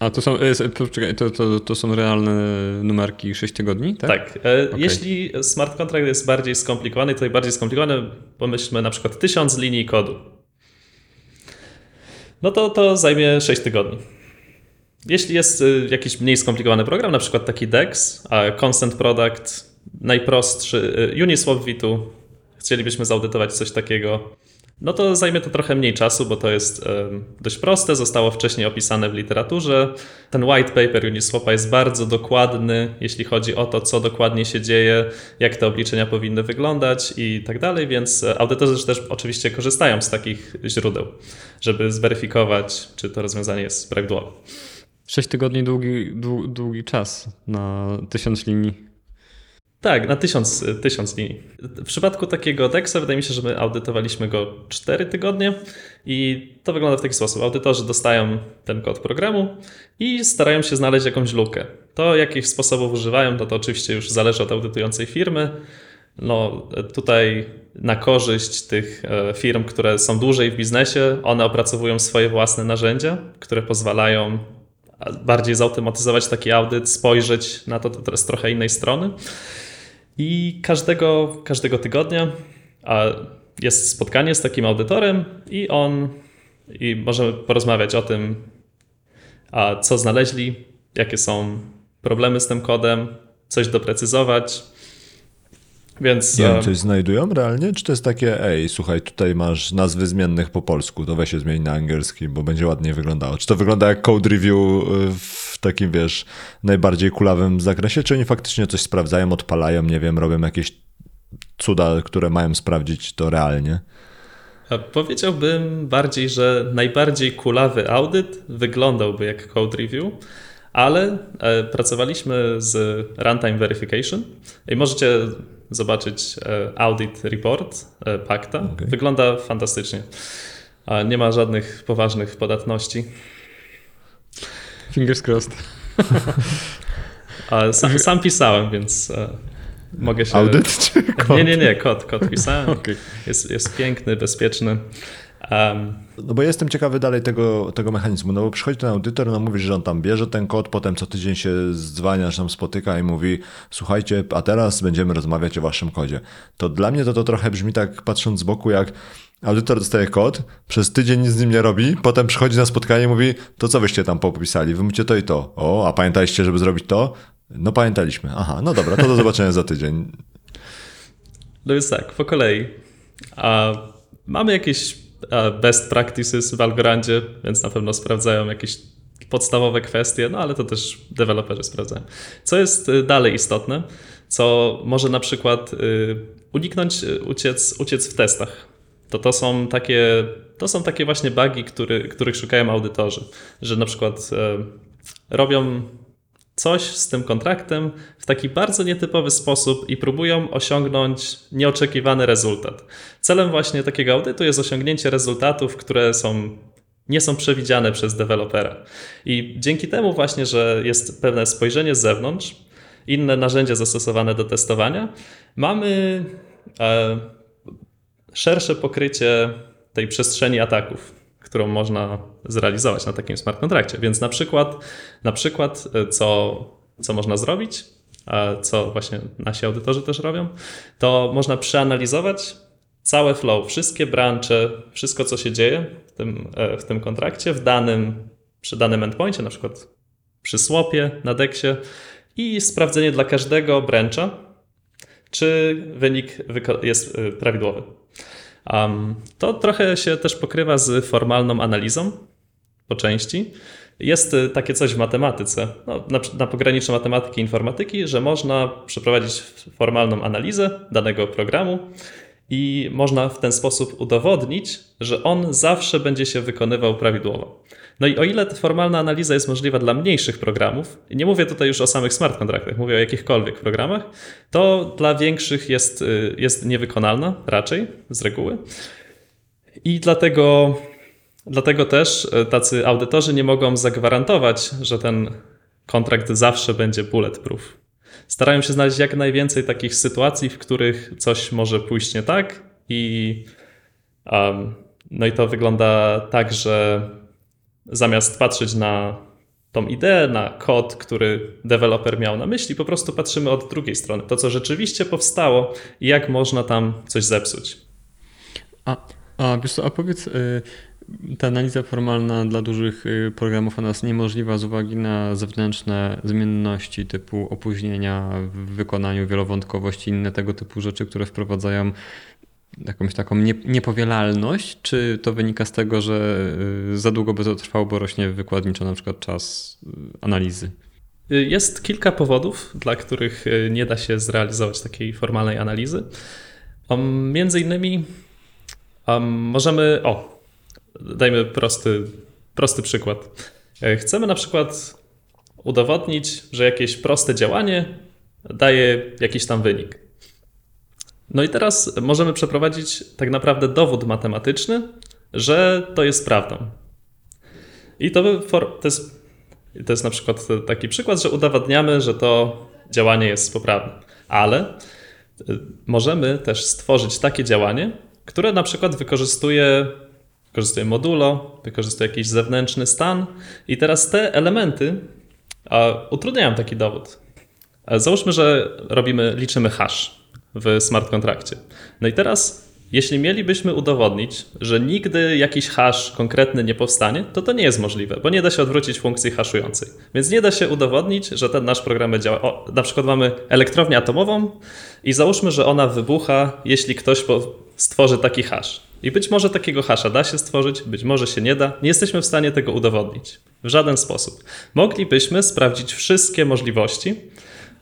A to są, e, poczekaj, to, to, to są realne numerki 6 tygodni, tak? Tak. e, Jeśli smart contract jest bardziej skomplikowany, to bardziej skomplikowany, pomyślmy na przykład 1000 linii kodu. No to to zajmie 6 tygodni. Jeśli jest y, jakiś mniej skomplikowany program, na przykład taki DEX, a Consent Product, najprostszy, Uniswap V2, chcielibyśmy zaudytować coś takiego, no to zajmie to trochę mniej czasu, bo to jest dość proste, zostało wcześniej opisane w literaturze. Ten white paper Uniswapa jest bardzo dokładny, jeśli chodzi o to, co dokładnie się dzieje, jak te obliczenia powinny wyglądać i tak dalej, więc e, audytorzy też oczywiście korzystają z takich źródeł, żeby zweryfikować, czy to rozwiązanie jest prawidłowe. 6 tygodni długi, dłu- długi czas na 1000 linii. Tak, na tysiąc, tysiąc linii. W przypadku takiego DEXa wydaje mi się, że my audytowaliśmy go 4 tygodnie i to wygląda w taki sposób. Audytorzy dostają ten kod programu i starają się znaleźć jakąś lukę. To, jakich sposobów używają, to, to oczywiście już zależy od audytującej firmy. No, tutaj na korzyść tych e, firm, które są dłużej w biznesie, one opracowują swoje własne narzędzia, które pozwalają bardziej zautomatyzować taki audyt, spojrzeć na to, to z trochę innej strony. I każdego, każdego tygodnia jest spotkanie z takim audytorem i on i możemy porozmawiać o tym, co znaleźli, jakie są problemy z tym kodem, coś doprecyzować. Więc Nie e, wiem, coś znajdują realnie? Czy to jest takie, ej, słuchaj, tutaj masz nazwy zmiennych po polsku, to weź się zmień na angielski, bo będzie ładniej wyglądało. Czy to wygląda jak code review y, w takim, wiesz, najbardziej kulawym zakresie, czy oni faktycznie coś sprawdzają, odpalają, nie wiem, robią jakieś cuda, które mają sprawdzić to realnie? A Powiedziałbym bardziej, że najbardziej kulawy audyt wyglądałby jak code review, ale e, pracowaliśmy z runtime verification i możecie zobaczyć e, audit report e, Pacta. Okej. Wygląda fantastycznie. Nie ma żadnych poważnych podatności. Fingers crossed. Sam, sam pisałem, więc e, mogę się... Audyt czy kod? Nie, nie, nie, kod, kod pisałem. Okej. Jest, jest piękny, bezpieczny. Um, No bo jestem ciekawy dalej tego, tego mechanizmu, no bo przychodzi ten audytor, no mówi, że on tam bierze ten kod, potem co tydzień się dzwania, że tam spotyka i mówi, słuchajcie, a teraz będziemy rozmawiać o waszym kodzie. To dla mnie to, to trochę brzmi tak, patrząc z boku, jak audytor dostaje kod, przez tydzień nic z nim nie robi, potem przychodzi na spotkanie i mówi, to co wyście tam popisali, wy mówicie to i to. O, a pamiętaliście, żeby zrobić to? No pamiętaliśmy. Aha, no dobra, to do zobaczenia za tydzień. No więc tak, po kolei. A mamy jakieś best practices w Algorandzie, więc na pewno sprawdzają jakieś podstawowe kwestie, no ale to też deweloperzy sprawdzają. Co jest y, dalej istotne, co może na przykład y, uniknąć y, uciec, uciec w testach. To to są takie, to są takie właśnie bugi, który, których szukają audytorzy, że na przykład y, robią coś z tym kontraktem w taki bardzo nietypowy sposób i próbują osiągnąć nieoczekiwany rezultat. Celem właśnie takiego audytu jest osiągnięcie rezultatów, które są, nie są przewidziane przez dewelopera. I dzięki temu właśnie, że jest pewne spojrzenie z zewnątrz, inne narzędzia zastosowane do testowania, mamy e, szersze pokrycie tej przestrzeni ataków którą można zrealizować na takim smart kontrakcie. Więc na przykład, na przykład e, co, co można zrobić, a co właśnie nasi audytorzy też robią, to można przeanalizować całe flow, wszystkie brancze, wszystko co się dzieje w tym, e, w tym kontrakcie, w danym, przy danym endpoincie, na przykład przy swapie na deksie i sprawdzenie dla każdego brancha, czy wynik jest e, prawidłowy. To trochę się też pokrywa z formalną analizą po części. Jest y, takie coś w matematyce, no, na, na pograniczu matematyki i informatyki, że można przeprowadzić formalną analizę danego programu i można w ten sposób udowodnić, że on zawsze będzie się wykonywał prawidłowo. No i o ile formalna analiza jest możliwa dla mniejszych programów, nie mówię tutaj już o samych smart kontraktach, mówię o jakichkolwiek programach, to dla większych jest, y, jest niewykonalna raczej z reguły. I dlatego, dlatego też y, tacy audytorzy nie mogą zagwarantować, że ten kontrakt zawsze będzie bulletproof. Starają się znaleźć jak najwięcej takich sytuacji, w których coś może pójść nie tak i um, no i to wygląda tak, że zamiast patrzeć na tą ideę, na kod, który deweloper miał na myśli, po prostu patrzymy od drugiej strony. To, co rzeczywiście powstało i jak można tam coś zepsuć. A, a wiesz co, a powiedz, y, ta analiza formalna dla dużych y, programów ona jest niemożliwa z uwagi na zewnętrzne zmienności typu opóźnienia w wykonaniu, wielowątkowość i inne tego typu rzeczy, które wprowadzają jakąś taką nie, niepowielalność, czy to wynika z tego, że y, za długo by to trwało, bo rośnie wykładniczo na przykład czas y, analizy? Jest kilka powodów, dla których y, nie da się zrealizować takiej formalnej analizy. Między innymi możemy. O, dajmy prosty, prosty przykład. E, Chcemy na przykład udowodnić, że jakieś proste działanie daje jakiś tam wynik. No i teraz możemy przeprowadzić tak naprawdę dowód matematyczny, że to jest prawdą. I to, to, jest, to jest na przykład taki przykład, że udowadniamy, że to działanie jest poprawne. Ale y, możemy też stworzyć takie działanie, które na przykład wykorzystuje, wykorzystuje modulo, wykorzystuje jakiś zewnętrzny stan i teraz te elementy utrudniają taki dowód. A Załóżmy, że robimy, liczymy hash w smart kontrakcie. No i teraz Jeśli mielibyśmy udowodnić, że nigdy jakiś hash konkretny nie powstanie, to to nie jest możliwe, bo nie da się odwrócić funkcji haszującej. Więc nie da się udowodnić, że ten nasz program. O, na przykład mamy elektrownię atomową i załóżmy, że ona wybucha, jeśli ktoś stworzy taki hash. I być może takiego hasza da się stworzyć, być może się nie da. Nie jesteśmy w stanie tego udowodnić w żaden sposób. Moglibyśmy sprawdzić wszystkie możliwości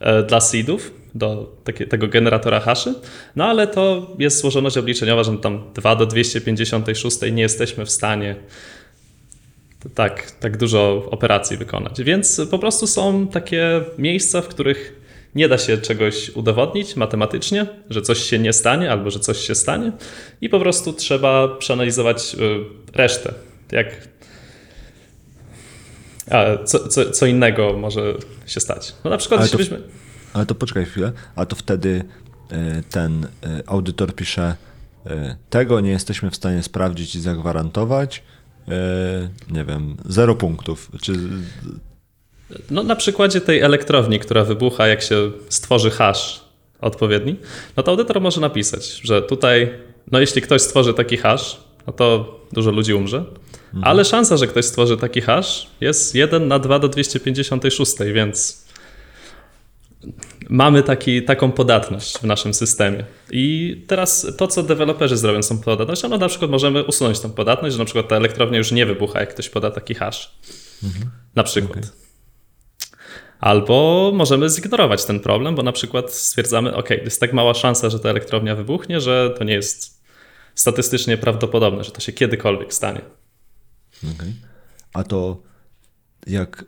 e, dla seedów, do takie, tego generatora haszy, no ale to jest złożoność obliczeniowa, że tam 2 do 256 nie jesteśmy w stanie tak, tak dużo operacji wykonać. Więc po prostu są takie miejsca, w których nie da się czegoś udowodnić matematycznie, że coś się nie stanie albo że coś się stanie i po prostu trzeba przeanalizować y, resztę. Jak a, co, co, co innego może się stać. No na przykład Ale jeśli byśmy... Ale to poczekaj chwilę, a to wtedy e, ten e, audytor pisze e, tego nie jesteśmy w stanie sprawdzić i zagwarantować, nie wiem, zero punktów. Czy, No, na przykładzie tej elektrowni, która wybucha, jak się stworzy hash odpowiedni, no to audytor może napisać, że tutaj, no jeśli ktoś stworzy taki hash, no to dużo ludzi umrze, ale szansa, że ktoś stworzy taki hash jest 1 na 2 do 256, więc mamy taki, taką podatność w naszym systemie. I teraz to, co deweloperzy zrobią z tą podatnością, no na przykład możemy usunąć tą podatność, że na przykład ta elektrownia już nie wybucha, jak ktoś poda taki hash. Na przykład. Albo możemy zignorować ten problem, bo na przykład stwierdzamy, ok, jest tak mała szansa, że ta elektrownia wybuchnie, że to nie jest statystycznie prawdopodobne, że to się kiedykolwiek stanie. Okej. A to jak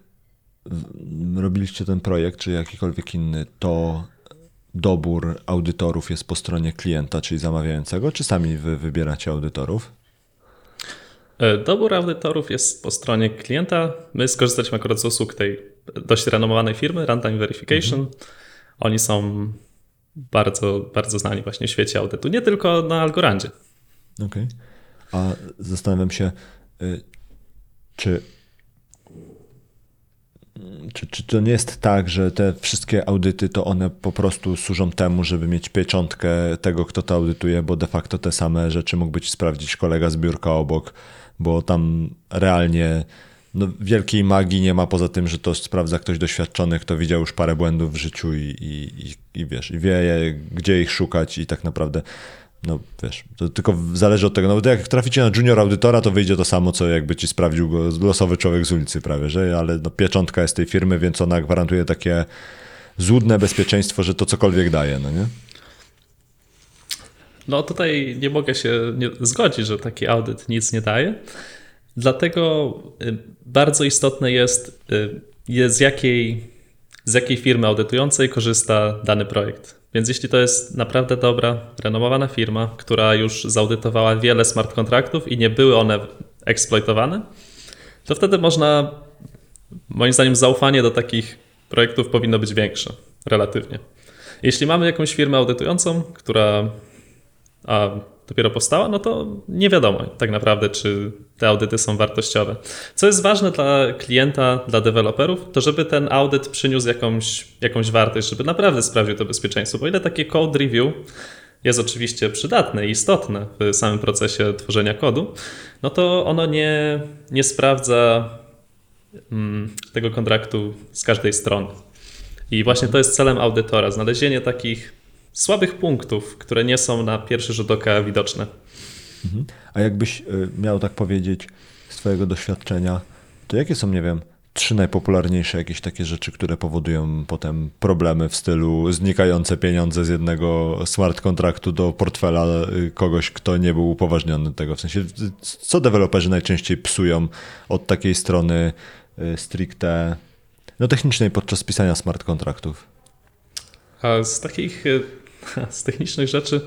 robiliście ten projekt, czy jakikolwiek inny, to dobór audytorów jest po stronie klienta, czyli zamawiającego, czy sami wy wybieracie audytorów? E, Dobór audytorów jest po stronie klienta. My skorzystaliśmy akurat z usług tej dość renomowanej firmy, Runtime Verification. Oni są bardzo, bardzo znani właśnie w świecie audytu, nie tylko na Algorandzie. Okej. A zastanawiam się, y, czy, czy, czy to nie jest tak, że te wszystkie audyty to one po prostu służą temu, żeby mieć pieczątkę tego, kto to audytuje, bo de facto te same rzeczy mógłby ci sprawdzić kolega z biurka obok, bo tam realnie no, wielkiej magii nie ma poza tym, że to sprawdza ktoś doświadczony, kto widział już parę błędów w życiu i, i, i, i wiesz, i wie gdzie ich szukać i tak naprawdę no wiesz, to tylko zależy od tego. No jak traficie na junior audytora, to wyjdzie to samo, co jakby ci sprawdził go losowy człowiek z ulicy prawie, że ale no, pieczątka jest tej firmy, więc ona gwarantuje takie złudne bezpieczeństwo, że to cokolwiek daje, no nie? No tutaj nie mogę się nie zgodzić, że taki audyt nic nie daje. Dlatego y, bardzo istotne y, jest z, jakiej, z jakiej firmy audytującej korzysta dany projekt. Więc jeśli to jest naprawdę dobra, renomowana firma, która już zaudytowała wiele smart kontraktów i nie były one eksploitowane, to wtedy można, moim zdaniem, zaufanie do takich projektów powinno być większe, relatywnie. Jeśli mamy jakąś firmę audytującą, która a dopiero powstała, no to nie wiadomo tak naprawdę, czy te audyty są wartościowe. Co jest ważne dla klienta, dla deweloperów, to żeby ten audyt przyniósł jakąś, jakąś wartość, żeby naprawdę sprawdził to bezpieczeństwo. Bo ile takie code review jest oczywiście przydatne i istotne w samym procesie tworzenia kodu, no to ono nie, nie sprawdza mm, tego kontraktu z każdej strony. I właśnie to jest celem audytora, znalezienie takich słabych punktów, które nie są na pierwszy rzut oka widoczne. A jakbyś y, miał tak powiedzieć z twojego doświadczenia, to jakie są, nie wiem, trzy najpopularniejsze jakieś takie rzeczy, które powodują potem problemy w stylu znikające pieniądze z jednego smart kontraktu do portfela y, kogoś, kto nie był upoważniony do tego. W sensie, co deweloperzy najczęściej psują od takiej strony y, stricte no, technicznej podczas pisania smart kontraktów? A z takich z technicznych rzeczy,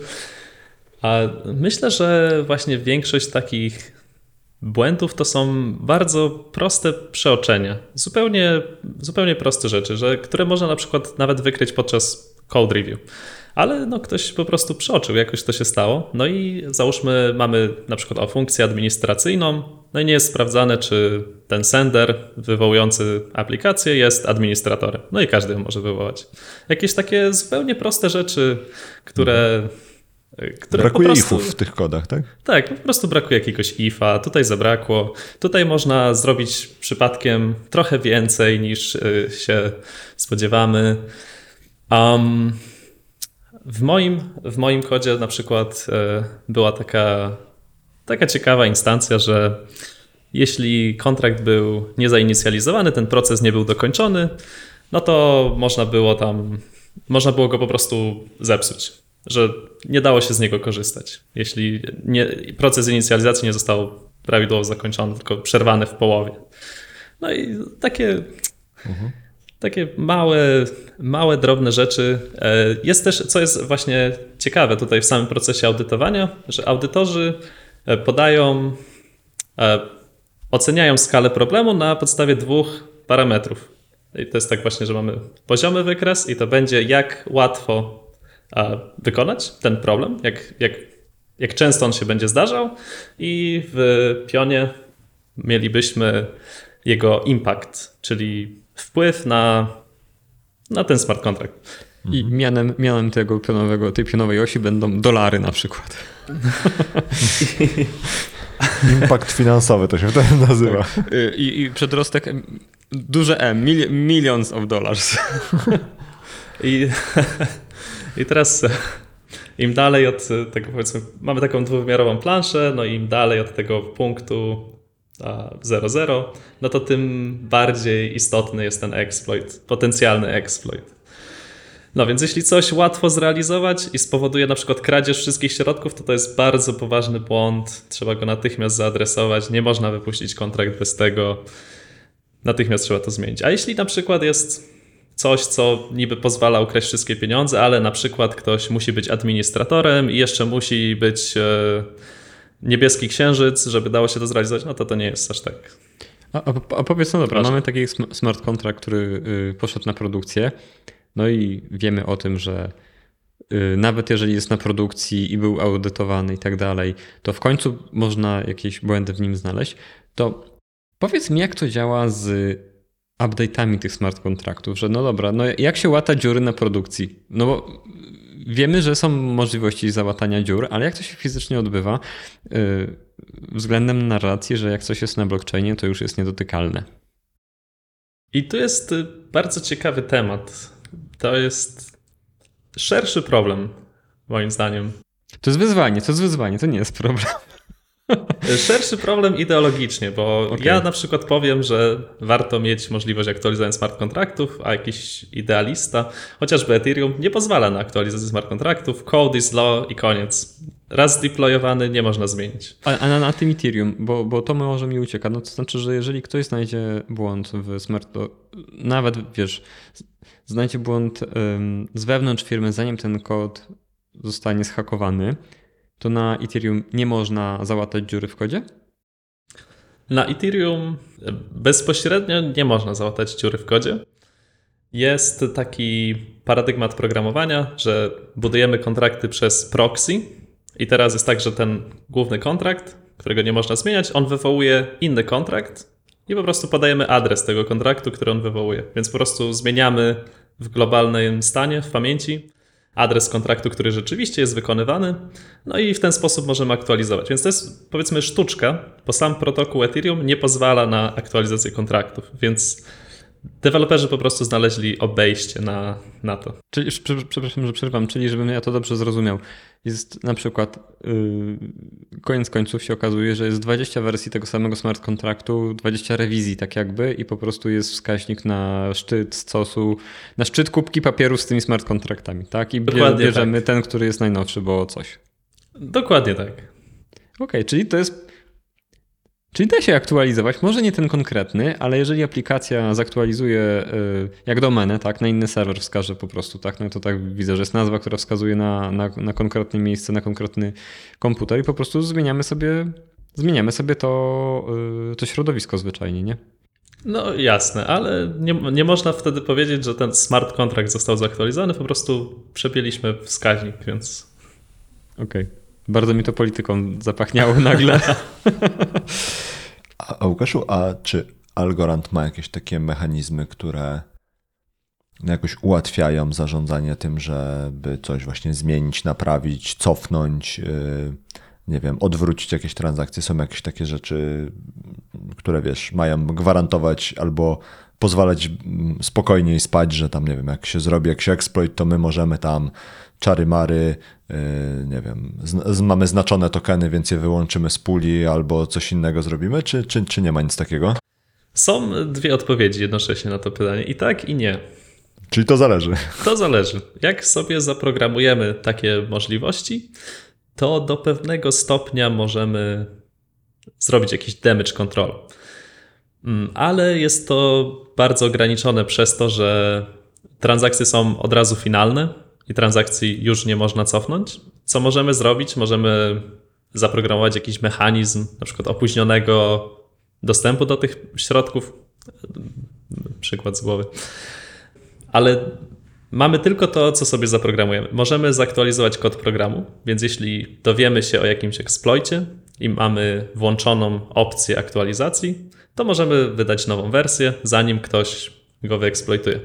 a myślę, że właśnie większość takich błędów to są bardzo proste przeoczenia. Zupełnie, zupełnie proste rzeczy, że, które można na przykład nawet wykryć podczas code review. Ale no, ktoś po prostu przeoczył, jakoś to się stało. No i załóżmy, mamy na przykład o funkcję administracyjną, no i nie jest sprawdzane, czy ten sender wywołujący aplikację jest administratorem. No i każdy ją może wywołać. Jakieś takie zupełnie proste rzeczy, które które Brakuje prostu, ifów w tych kodach, tak? Tak, po prostu brakuje jakiegoś ifa, tutaj zabrakło. Tutaj można zrobić przypadkiem trochę więcej niż y, się spodziewamy. Um, w, moim, w moim kodzie na przykład y, była taka, taka ciekawa instancja, że jeśli kontrakt był niezainicjalizowany, ten proces nie był dokończony, no to można było tam, można było go po prostu zepsuć, że nie dało się z niego korzystać, jeśli nie, proces inicjalizacji nie został prawidłowo zakończony, tylko przerwany w połowie. No i takie, takie małe, małe, drobne rzeczy. E, Jest też, co jest właśnie ciekawe tutaj w samym procesie audytowania, że audytorzy e, podają, e, oceniają skalę problemu na podstawie dwóch parametrów. I to jest tak właśnie, że mamy poziomy wykres i to będzie jak łatwo wykonać ten problem, jak, jak, jak często on się będzie zdarzał i w pionie mielibyśmy jego impact, czyli wpływ na, na ten smart contract. I mianem, mianem tego pionowego, tej pionowej osi będą dolary na przykład. Impact finansowy to się wtedy nazywa. Y, I, i przedrostek duże M, mil, millions of dollars. I, I teraz im dalej od tego, powiedzmy, mamy taką dwuwymiarową planszę, no i im dalej od tego punktu 0,0, no to tym bardziej istotny jest ten exploit, potencjalny exploit. No więc jeśli coś łatwo zrealizować i spowoduje na przykład kradzież wszystkich środków, to to jest bardzo poważny błąd. Trzeba go natychmiast zaadresować. Nie można wypuścić kontrakt bez tego. Natychmiast trzeba to zmienić. A jeśli na przykład jest coś, co niby pozwala ukraść wszystkie pieniądze, ale na przykład ktoś musi być administratorem i jeszcze musi być e, niebieski księżyc, żeby dało się to zrealizować, no to to nie jest aż tak. A, a, powiedz, no dobra, Proszę. mamy taki sm- smart contract, który y, poszedł na produkcję, no i wiemy o tym, że y, nawet jeżeli jest na produkcji i był audytowany i tak dalej, to w końcu można jakieś błędy w nim znaleźć. To powiedz mi, jak to działa z update'ami tych smart kontraktów, że no dobra, no jak się łata dziury na produkcji? No bo wiemy, że są możliwości załatania dziur, ale jak to się fizycznie odbywa yy, względem narracji, że jak coś jest na blockchainie, to już jest niedotykalne. I tu jest y, bardzo ciekawy temat. To jest szerszy problem, moim zdaniem. To jest wyzwanie, to jest wyzwanie, to nie jest problem. Szerszy problem ideologicznie, bo Okej. ja na przykład powiem, że warto mieć możliwość aktualizowania smart kontraktów, a jakiś idealista, chociażby Ethereum, nie pozwala na aktualizację smart kontraktów. Code is law i koniec. Raz zdeployowany nie można zmienić. A, a na, na tym Ethereum, bo, bo to może mi ucieka, no to znaczy, że jeżeli ktoś znajdzie błąd w smart, to nawet wiesz, znajdzie błąd ym, z wewnątrz firmy, zanim ten kod zostanie zhakowany, to na Ethereum nie można załatać dziury w kodzie? Na Ethereum bezpośrednio nie można załatać dziury w kodzie. Jest taki paradygmat programowania, że budujemy kontrakty przez proxy i teraz jest tak, że ten główny kontrakt, którego nie można zmieniać, on wywołuje inny kontrakt i po prostu podajemy adres tego kontraktu, który on wywołuje. Więc po prostu zmieniamy w globalnym stanie, w pamięci adres kontraktu, który rzeczywiście jest wykonywany, no i w ten sposób możemy aktualizować. Więc to jest powiedzmy sztuczka, bo sam protokół Ethereum nie pozwala na aktualizację kontraktów, więc deweloperzy po prostu znaleźli obejście na, na to. Czyli, prze- przepraszam, że przerwam, czyli żebym ja to dobrze zrozumiał. Jest na przykład, yy, koniec końców się okazuje, że jest 20 wersji tego samego smart kontraktu, 20 rewizji tak jakby i po prostu jest wskaźnik na szczyt stosu, na szczyt kubki papieru z tymi smart kontraktami, tak? I Dokładnie bierzemy ten, który jest najnowszy, bo coś. Dokładnie tak. Okej, czyli to jest. Czyli da się aktualizować, może nie ten konkretny, ale jeżeli aplikacja zaktualizuje y, jak domenę, tak, na inny serwer wskaże po prostu, tak, no to tak widzę, że jest nazwa, która wskazuje na, na, na konkretne miejsce, na konkretny komputer i po prostu zmieniamy sobie, zmieniamy sobie to, y, to środowisko zwyczajnie, nie? No jasne, ale nie, nie można wtedy powiedzieć, że ten smart contract został zaktualizowany, po prostu przepięliśmy wskaźnik, więc Okej. Bardzo mi to polityką zapachniało nagle. A, Łukaszu, a czy Algorand ma jakieś takie mechanizmy, które jakoś ułatwiają zarządzanie tym, żeby coś właśnie zmienić, naprawić, cofnąć, yy, nie wiem, odwrócić jakieś transakcje. Są jakieś takie rzeczy, które wiesz, mają gwarantować albo pozwalać mm, spokojniej spać, że tam, nie wiem, jak się zrobi jakiś exploit, to my możemy tam czary mary, yy, nie wiem, z, z, mamy znaczone tokeny, więc je wyłączymy z puli albo coś innego zrobimy, czy, czy, czy nie ma nic takiego? Są dwie odpowiedzi jednocześnie na to pytanie. I tak, i nie. Czyli to zależy. To zależy. Jak sobie zaprogramujemy takie możliwości, to do pewnego stopnia możemy zrobić jakiś damage control. Mm, Ale jest to bardzo ograniczone przez to, że transakcje są od razu finalne i transakcji już nie można cofnąć. Co możemy zrobić? Możemy zaprogramować jakiś mechanizm, na przykład opóźnionego dostępu do tych środków. Przykład z głowy. Ale mamy tylko to, co sobie zaprogramujemy. Możemy zaktualizować kod programu, więc jeśli dowiemy się o jakimś eksploicie i mamy włączoną opcję aktualizacji, to możemy wydać nową wersję, zanim ktoś go wyeksploituje.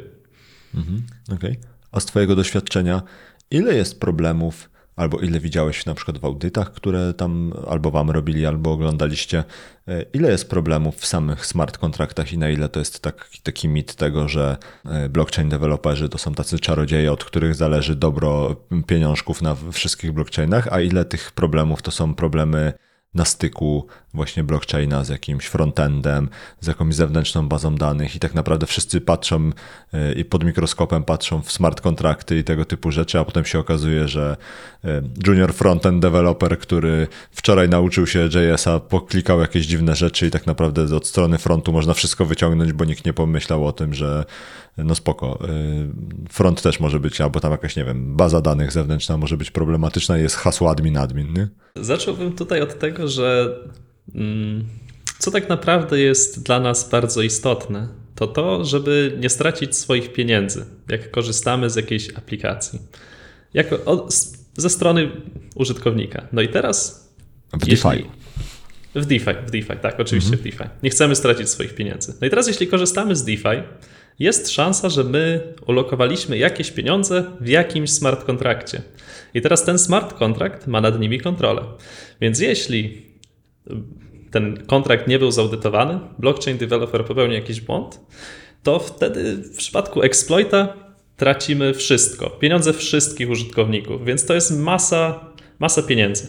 Okej. A z Twojego doświadczenia, ile jest problemów, albo ile widziałeś na przykład w audytach, które tam albo Wam robili, albo oglądaliście, e, ile jest problemów w samych smart kontraktach i na ile to jest taki, taki mit tego, że e, blockchain deweloperzy to są tacy czarodzieje, od których zależy dobro pieniążków na wszystkich blockchainach, a ile tych problemów to są problemy na styku właśnie blockchaina z jakimś frontendem, z jakąś zewnętrzną bazą danych i tak naprawdę wszyscy patrzą y, i pod mikroskopem patrzą w smart kontrakty i tego typu rzeczy, a potem się okazuje, że y, junior frontend developer, który wczoraj nauczył się JS-a, poklikał jakieś dziwne rzeczy i tak naprawdę od strony frontu można wszystko wyciągnąć, bo nikt nie pomyślał o tym, że no spoko, y, front też może być, albo tam jakaś, nie wiem, baza danych zewnętrzna może być problematyczna jest hasło admin admin, nie? Zacząłbym tutaj od tego, że mm, co tak naprawdę jest dla nas bardzo istotne, to to, żeby nie stracić swoich pieniędzy, jak korzystamy z jakiejś aplikacji. Jako, ze strony użytkownika. No i teraz. W jeśli- DeFi. W DeFi, w DeFi, tak, oczywiście w DeFi. Nie chcemy stracić swoich pieniędzy. No i teraz, jeśli korzystamy z DeFi, jest szansa, że my ulokowaliśmy jakieś pieniądze w jakimś smart kontrakcie. I teraz ten smart kontrakt ma nad nimi kontrolę. Więc jeśli ten kontrakt nie był zaudytowany, blockchain developer popełni jakiś błąd, to wtedy w przypadku exploita tracimy wszystko, pieniądze wszystkich użytkowników, więc to jest masa, masa pieniędzy.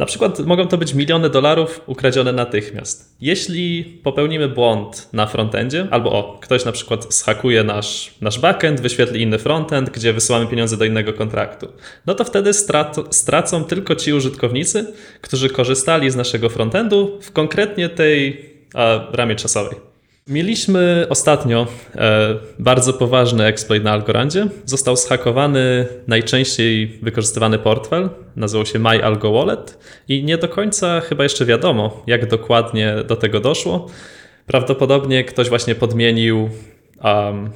Na przykład mogą to być miliony dolarów ukradzione natychmiast. Jeśli popełnimy błąd na frontendzie, albo o, ktoś na przykład zhakuje nasz, nasz backend, wyświetli inny frontend, gdzie wysyłamy pieniądze do innego kontraktu, no to wtedy strat, stracą tylko ci użytkownicy, którzy korzystali z naszego frontendu w konkretnie tej ramie czasowej. Mieliśmy ostatnio e, bardzo poważny exploit na Algorandzie. Został zhakowany najczęściej wykorzystywany portfel, nazywał się My Algo Wallet i nie do końca chyba jeszcze wiadomo, jak dokładnie do tego doszło. Prawdopodobnie ktoś właśnie podmienił um,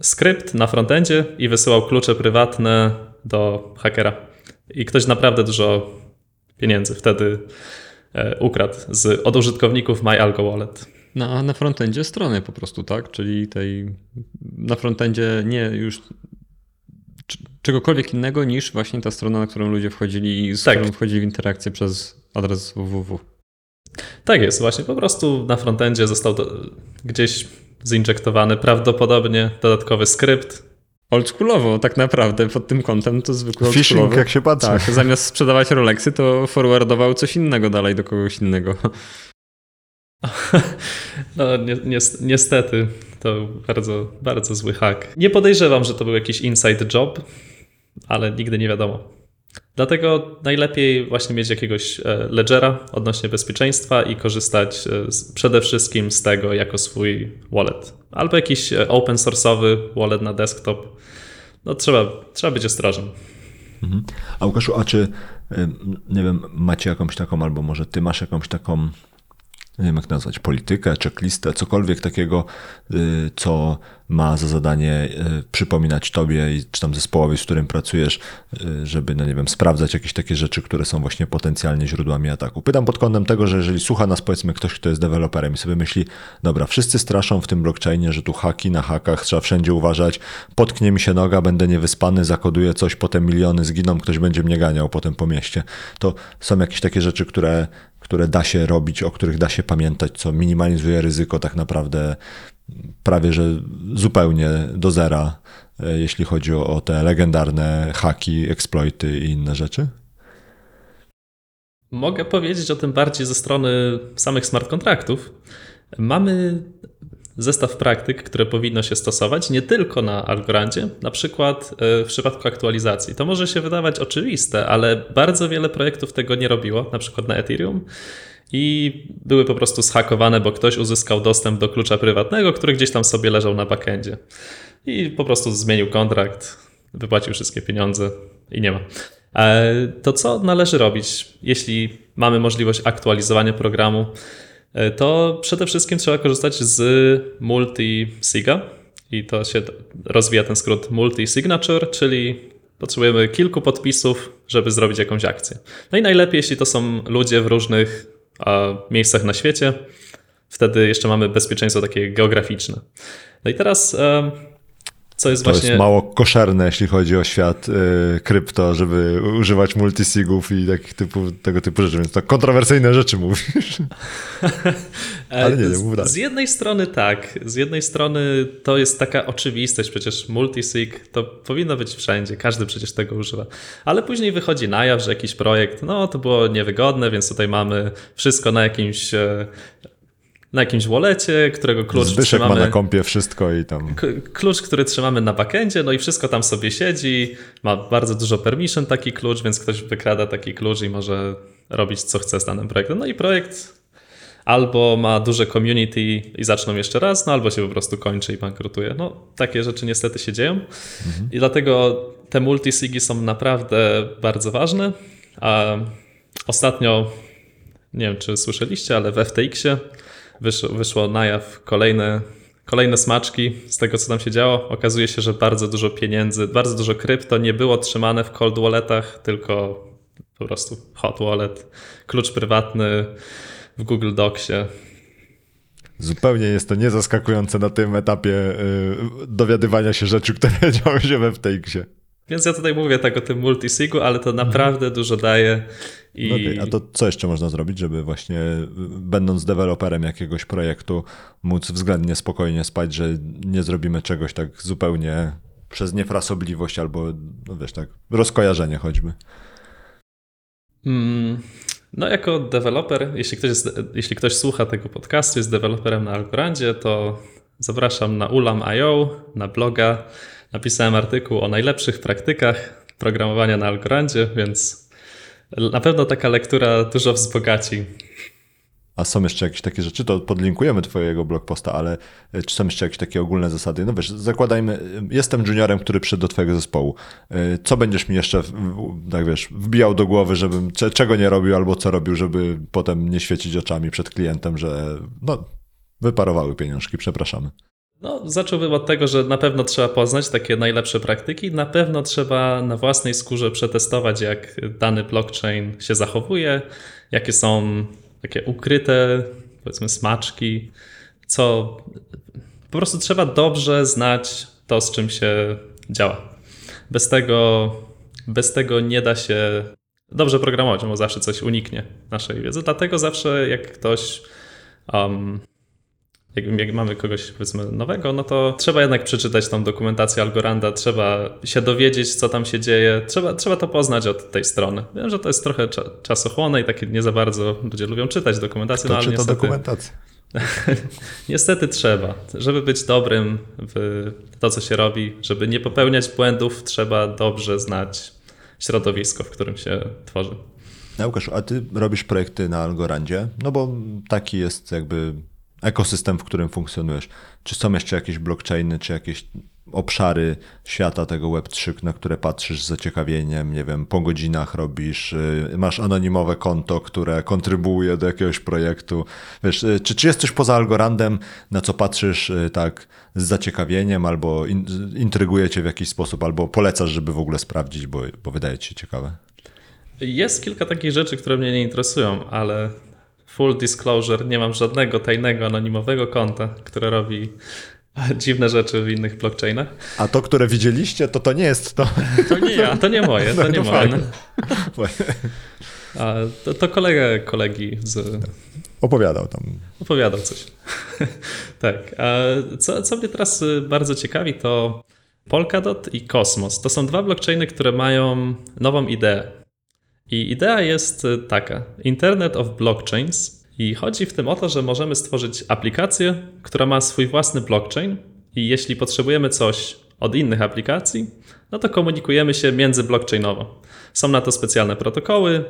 skrypt na frontendzie i wysyłał klucze prywatne do hakera. I ktoś naprawdę dużo pieniędzy wtedy e, ukradł z, od użytkowników My Algo Wallet. Na, na frontendzie strony po prostu, tak? Czyli tej na frontendzie nie już czegokolwiek innego niż właśnie ta strona, na którą ludzie wchodzili i z Tak. którą wchodzili w interakcję przez adres www. Tak jest, właśnie po prostu na frontendzie został do, gdzieś zinjektowany prawdopodobnie dodatkowy skrypt. Oldschoolowo tak naprawdę pod tym kątem to zwykły Phishing, jak się patrzy. Tak, zamiast sprzedawać Rolexy, to forwardował coś innego dalej do kogoś innego. No ni ni niestety to bardzo, bardzo zły hack. Nie podejrzewam, że to był jakiś inside job, ale nigdy nie wiadomo. Dlatego najlepiej właśnie mieć jakiegoś e, ledgera odnośnie bezpieczeństwa i korzystać e, z, przede wszystkim z tego jako swój wallet. Albo jakiś e, open source'owy wallet na desktop. No trzeba, trzeba być ostrożnym. Mhm. A Łukaszu, a czy, nie wiem, macie jakąś taką, albo może ty masz jakąś taką nie wiem jak nazwać, politykę, checklistę, cokolwiek takiego, y, co ma za zadanie y, przypominać tobie i czy tam zespołowi, z którym pracujesz, y, żeby, no nie wiem, sprawdzać jakieś takie rzeczy, które są właśnie potencjalnie źródłami ataku. Pytam pod kątem tego, że jeżeli słucha nas powiedzmy ktoś, kto jest deweloperem i sobie myśli, dobra, wszyscy straszą w tym blockchainie, że tu haki na hakach, trzeba wszędzie uważać, potknie mi się noga, będę niewyspany, zakoduję coś, potem miliony zginą, ktoś będzie mnie ganiał potem po mieście. To są jakieś takie rzeczy, które, które da się robić, o których da się pamiętać, co minimalizuje ryzyko tak naprawdę prawie że zupełnie do zera, e, jeśli chodzi o, te legendarne haki, exploity i inne rzeczy? Mogę powiedzieć o tym bardziej ze strony samych smart kontraktów. Mamy zestaw praktyk, które powinno się stosować nie tylko na Algorandzie, na przykład e, w przypadku aktualizacji. To może się wydawać oczywiste, ale bardzo wiele projektów tego nie robiło, na przykład na Ethereum i były po prostu zhakowane, bo ktoś uzyskał dostęp do klucza prywatnego, który gdzieś tam sobie leżał na backendzie. I po prostu zmienił kontrakt, wypłacił wszystkie pieniądze i nie ma. E, to co należy robić, jeśli mamy możliwość aktualizowania programu? E, to przede wszystkim trzeba korzystać z multi-siga i to się rozwija ten skrót multi-signature, czyli potrzebujemy kilku podpisów, żeby zrobić jakąś akcję. No i najlepiej, jeśli to są ludzie w różnych miejscach na świecie. Wtedy jeszcze mamy bezpieczeństwo takie geograficzne. No i teraz co jest to właśnie... jest mało koszerne, jeśli chodzi o świat y, krypto, żeby używać multisigów i takich typu, tego typu rzeczy, więc to kontrowersyjne rzeczy mówisz. Ale nie, nie mów dalej. Z jednej strony tak, z jednej strony to jest taka oczywistość, przecież multisig to powinno być wszędzie, każdy przecież tego używa. Ale później wychodzi na jaw, że jakiś projekt, no to było niewygodne, więc tutaj mamy wszystko na jakimś e, na jakimś wallecie, którego klucz Zbyszek trzymamy... ma na kompie wszystko i tam... Klucz, który trzymamy na backendzie, no i wszystko tam sobie siedzi, ma bardzo dużo permission taki klucz, więc ktoś wykrada taki klucz i może robić co chce z danym projektem. No i projekt albo ma duże community i zaczną jeszcze raz, no albo się po prostu kończy i bankrutuje. No takie rzeczy niestety się dzieją mhm. i dlatego te multisigi są naprawdę bardzo ważne. A ostatnio, nie wiem czy słyszeliście, ale w FTX-ie wyszło, wyszło na jaw kolejne, kolejne smaczki z tego, co tam się działo. Okazuje się, że bardzo dużo pieniędzy, bardzo dużo krypto nie było trzymane w cold walletach, tylko po prostu hot wallet, klucz prywatny w Google Docsie. Zupełnie jest to niezaskakujące na tym etapie yy, dowiadywania się rzeczy, które działy się we FTX-ie. Więc ja tutaj mówię tak o tym multisigu, ale to naprawdę mhm. dużo daje. I... Okay, a to co jeszcze można zrobić, żeby właśnie będąc deweloperem jakiegoś projektu móc względnie spokojnie spać, że nie zrobimy czegoś tak zupełnie przez niefrasobliwość albo no wiesz tak, rozkojarzenie choćby? Mm, no jako deweloper, jeśli ktoś, jest, jeśli ktoś słucha tego podcastu, jest deweloperem na Algorandzie, to zapraszam na ulam.io, na bloga, napisałem artykuł o najlepszych praktykach programowania na Algorandzie, więc na pewno taka lektura dużo wzbogaci. A są jeszcze jakieś takie rzeczy, to podlinkujemy twojego blog posta, ale e, czy są jeszcze jakieś takie ogólne zasady? No wiesz, zakładajmy, e, jestem juniorem, który przyszedł do twojego zespołu. E, co będziesz mi jeszcze, tak wiesz, wbijał do głowy, żebym czego nie robił albo co robił, żeby potem nie świecić oczami przed klientem, że no, wyparowały pieniążki, przepraszamy. No, zacząłbym od tego, że na pewno trzeba poznać takie najlepsze praktyki. Na pewno trzeba na własnej skórze przetestować, jak dany blockchain się zachowuje, jakie są takie ukryte, powiedzmy, smaczki, co po prostu trzeba dobrze znać to, z czym się działa. Bez tego, bez tego nie da się dobrze programować, bo zawsze coś uniknie naszej wiedzy. Dlatego zawsze jak ktoś um, jak, jak, mamy kogoś powiedzmy nowego, no to trzeba jednak przeczytać tą dokumentację Algoranda, trzeba się dowiedzieć, co tam się dzieje, trzeba, trzeba to poznać od tej strony. Wiem, że to jest trochę cza czasochłonne i takie nie za bardzo ludzie lubią czytać dokumentację, Kto no ale czyta niestety... dokumentację? niestety trzeba. Żeby być dobrym w to, co się robi, żeby nie popełniać błędów, trzeba dobrze znać środowisko, w którym się tworzy. Łukasz, a ty robisz projekty na Algorandzie? No bo taki jest jakby ekosystem, w którym funkcjonujesz. Czy są jeszcze jakieś blockchainy, czy jakieś obszary świata tego Web3, na które patrzysz z zaciekawieniem, nie wiem, po godzinach robisz, y, masz anonimowe konto, które kontrybuuje do jakiegoś projektu. Wiesz, y, czy, czy jest coś poza Algorandem, na co patrzysz y, tak z zaciekawieniem, albo in, intryguje cię w jakiś sposób, albo polecasz, żeby w ogóle sprawdzić, bo, bo wydaje ci się ciekawe? Jest kilka takich rzeczy, które mnie nie interesują, ale full disclosure, nie mam żadnego tajnego, anonimowego konta, które robi dziwne rzeczy w innych blockchainach. A to, które widzieliście, to to nie jest to. To nie ja. To nie moje, to nie No moje. A to, to kolega kolegi z, Opowiadał tam. opowiadał coś. tak. A co, co mnie teraz y, bardzo ciekawi, to Polkadot i Cosmos. To są dwa blockchainy, które mają nową ideę. I idea jest y, taka: Internet of Blockchains. I chodzi w tym o to, że możemy stworzyć aplikację, która ma swój własny blockchain. I jeśli potrzebujemy coś od innych aplikacji, no to komunikujemy się międzyblockchainowo. Są na to specjalne protokoły,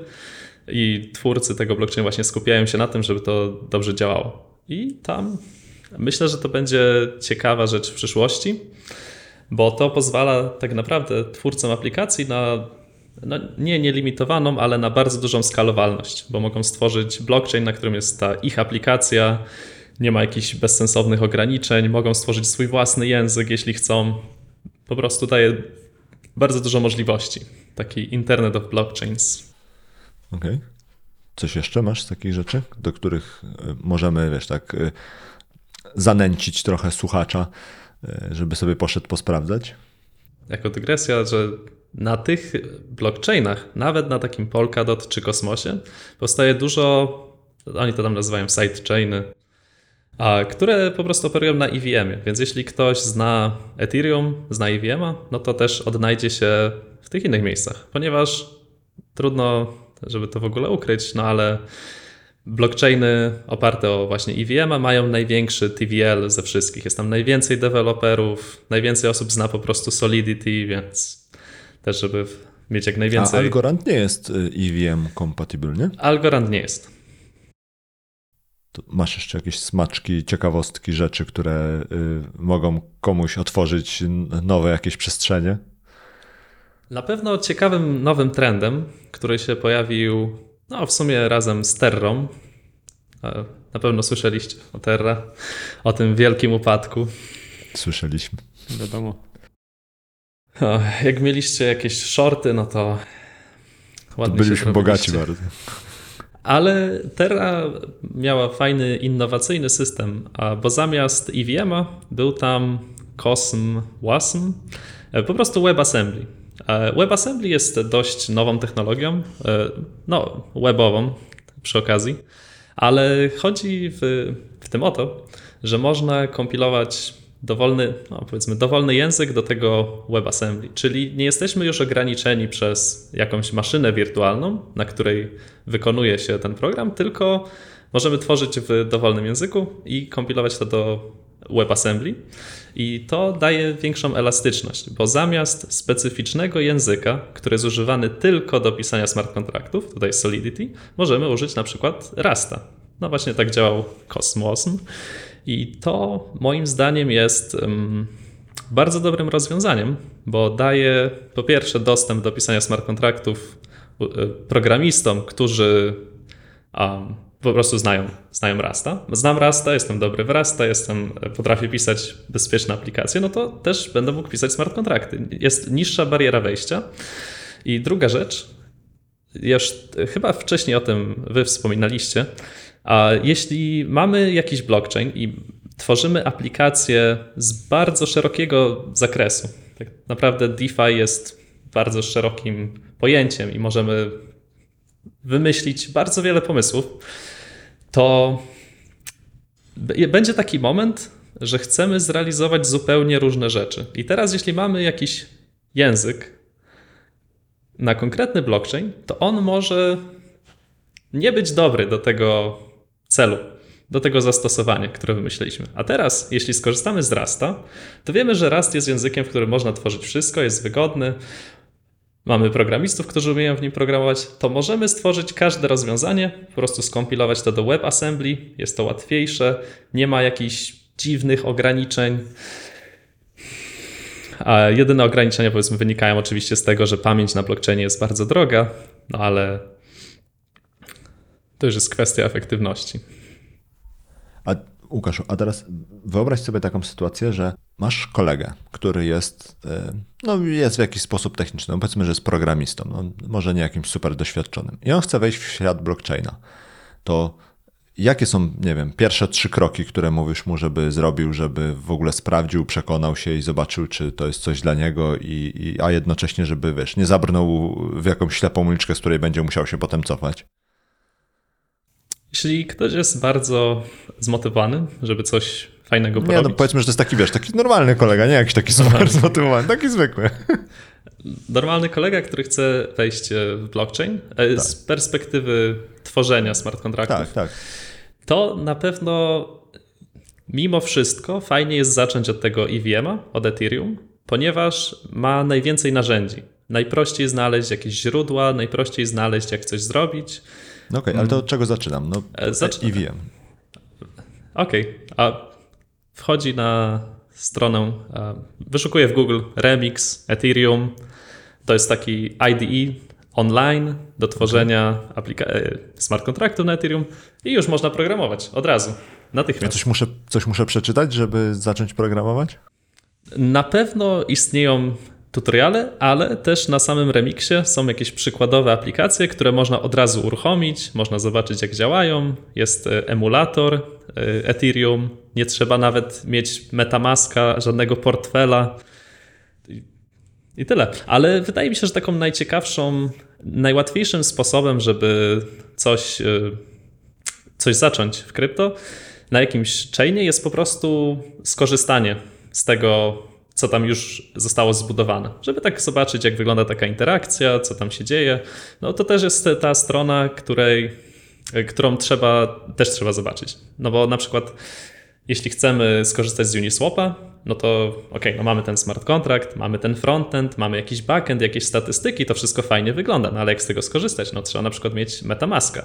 i twórcy tego blockchain właśnie skupiają się na tym, żeby to dobrze działało. I tam myślę, że to będzie ciekawa rzecz w przyszłości, bo to pozwala tak naprawdę twórcom aplikacji na no nie nielimitowaną, ale na bardzo dużą skalowalność, bo mogą stworzyć blockchain, na którym jest ta ich aplikacja, nie ma jakichś bezsensownych ograniczeń, mogą stworzyć swój własny język, jeśli chcą. Po prostu daje bardzo dużo możliwości. Taki Internet of Blockchains. Okej. Coś jeszcze masz z takich rzeczy, do których y, możemy, wiesz, tak y, zanęcić trochę słuchacza, y, żeby sobie poszedł posprawdzać? jako dygresja, że na tych blockchainach, nawet na takim Polkadot czy Kosmosie, powstaje dużo, oni to tam nazywają sidechainy, a które po prostu operują na EVM-ie. Więc jeśli ktoś zna Ethereum, zna EVM-a, no to też odnajdzie się w tych innych miejscach, ponieważ trudno, żeby to w ogóle ukryć, no ale blockchainy oparte o właśnie EVM mają największy TVL ze wszystkich. Jest tam najwięcej deweloperów, najwięcej osób zna po prostu Solidity, więc też, żeby mieć jak A najwięcej. Algorand nie jest y, EVM kompatybilny. nie? Algorand nie jest. To masz jeszcze jakieś smaczki, ciekawostki, rzeczy, które y, mogą komuś otworzyć nowe jakieś przestrzenie? Na pewno ciekawym nowym trendem, który się pojawił no, w sumie razem z Terrą. Na pewno słyszeliście o Terra, o tym wielkim upadku. Słyszeliśmy. Wiadomo. Jak mieliście jakieś shorty, no to To ładnie się byliśmy bogaci bardzo. Ale Terra miała fajny, innowacyjny system, bo zamiast EVM-a był tam COSM, WASM, e, po prostu WebAssembly. E, WebAssembly jest dość nową technologią, e, no webową przy okazji, ale chodzi w, w tym o to, że można kompilować dowolny, no powiedzmy, dowolny język do tego WebAssembly, czyli nie jesteśmy już ograniczeni przez jakąś maszynę wirtualną, na której wykonuje się ten program, tylko możemy tworzyć w dowolnym języku i kompilować to do WebAssembly. I to daje większą elastyczność, bo zamiast specyficznego języka, który jest używany tylko do pisania smart kontraktów, tutaj Solidity, możemy użyć na przykład Rasta. No właśnie tak działał Cosmos. I to moim zdaniem jest bardzo dobrym rozwiązaniem, bo daje po pierwsze dostęp do pisania smart kontraktów e, programistom, którzy po prostu znają, znają Rasta. Znam Rasta, jestem dobry w Rasta, jestem, potrafię pisać bezpieczne aplikacje, no to też będę mógł pisać smart kontrakty. Jest niższa bariera wejścia. I druga rzecz, już chyba wcześniej o tym wy wspominaliście, a jeśli mamy jakiś blockchain i tworzymy aplikację z bardzo szerokiego zakresu, tak naprawdę DeFi jest bardzo szerokim pojęciem i możemy wymyślić bardzo wiele pomysłów, to będzie taki moment, że chcemy zrealizować zupełnie różne rzeczy. I teraz, jeśli mamy jakiś język na konkretny blockchain, to on może nie być dobry do tego celu, do tego zastosowania, które wymyśliliśmy. A teraz, jeśli skorzystamy z Rasta, to wiemy, że Rast jest językiem, w którym można tworzyć wszystko, jest wygodny. Mamy programistów, którzy umieją w nim programować, to możemy stworzyć każde rozwiązanie, po prostu skompilować to do WebAssembly, jest to łatwiejsze, nie ma jakichś dziwnych ograniczeń. A jedyne ograniczenia powiedzmy wynikają oczywiście z tego, że pamięć na blockchainie jest bardzo droga, no ale to już jest kwestia efektywności. A Łukaszu, a teraz wyobraź sobie taką sytuację, że masz kolegę, który jest, e, no, jest w jakiś sposób techniczny, no, powiedzmy, że jest programistą, no, może nie jakimś super doświadczonym i on chce wejść w świat blockchaina. To jakie są, nie wiem, pierwsze trzy kroki, które mówisz mu, żeby zrobił, żeby w ogóle sprawdził, przekonał się i zobaczył, czy to jest coś dla niego, i, i, a jednocześnie, żeby, wiesz, nie zabrnął w jakąś ślepą uliczkę, z której będzie musiał się potem cofać? Jeśli ktoś jest bardzo zmotywowany, żeby coś fajnego Nie, porobić, no powiedzmy, że to jest taki, wiesz, taki normalny kolega, nie jakiś taki super zmotywowany, taki zwykły. normalny kolega, który chce wejść w blockchain, e, z perspektywy tworzenia smart kontraktów, Tak, tak. to na pewno mimo wszystko fajnie jest zacząć od tego EVM-a, od Ethereum, ponieważ ma najwięcej narzędzi. Najprościej znaleźć jakieś źródła, najprościej znaleźć, jak coś zrobić. Okej, ale to od czego zaczynam? No, E, I wiem. Okej, a wchodzi na stronę, e, wyszukuje w Google Remix, Ethereum. To jest taki IDE online do tworzenia aplika- e, smart kontraktów na Ethereum i już można programować od razu, natychmiast. Coś muszę, coś muszę przeczytać, żeby zacząć programować? Na pewno istnieją tutoriale, ale też na samym Remixie są jakieś przykładowe aplikacje, które można od razu uruchomić, można zobaczyć jak działają. Jest e, emulator e, Ethereum, nie trzeba nawet mieć Metamaska, żadnego portfela. I- I tyle. Ale wydaje mi się, że taką najciekawszą, najłatwiejszym sposobem, żeby coś, e, coś zacząć w krypto na jakimś chainie jest po prostu skorzystanie z tego, co tam już zostało zbudowane. Żeby tak zobaczyć, jak wygląda taka interakcja, co tam się dzieje. No to też jest ta strona, której, którą trzeba, też trzeba zobaczyć. No bo na przykład jeśli chcemy skorzystać z Uniswapa, no to ok, no mamy ten smart contract, mamy ten frontend, mamy jakiś backend, jakieś statystyki, to wszystko fajnie wygląda, no ale jak z tego skorzystać? No trzeba na przykład mieć Metamaska.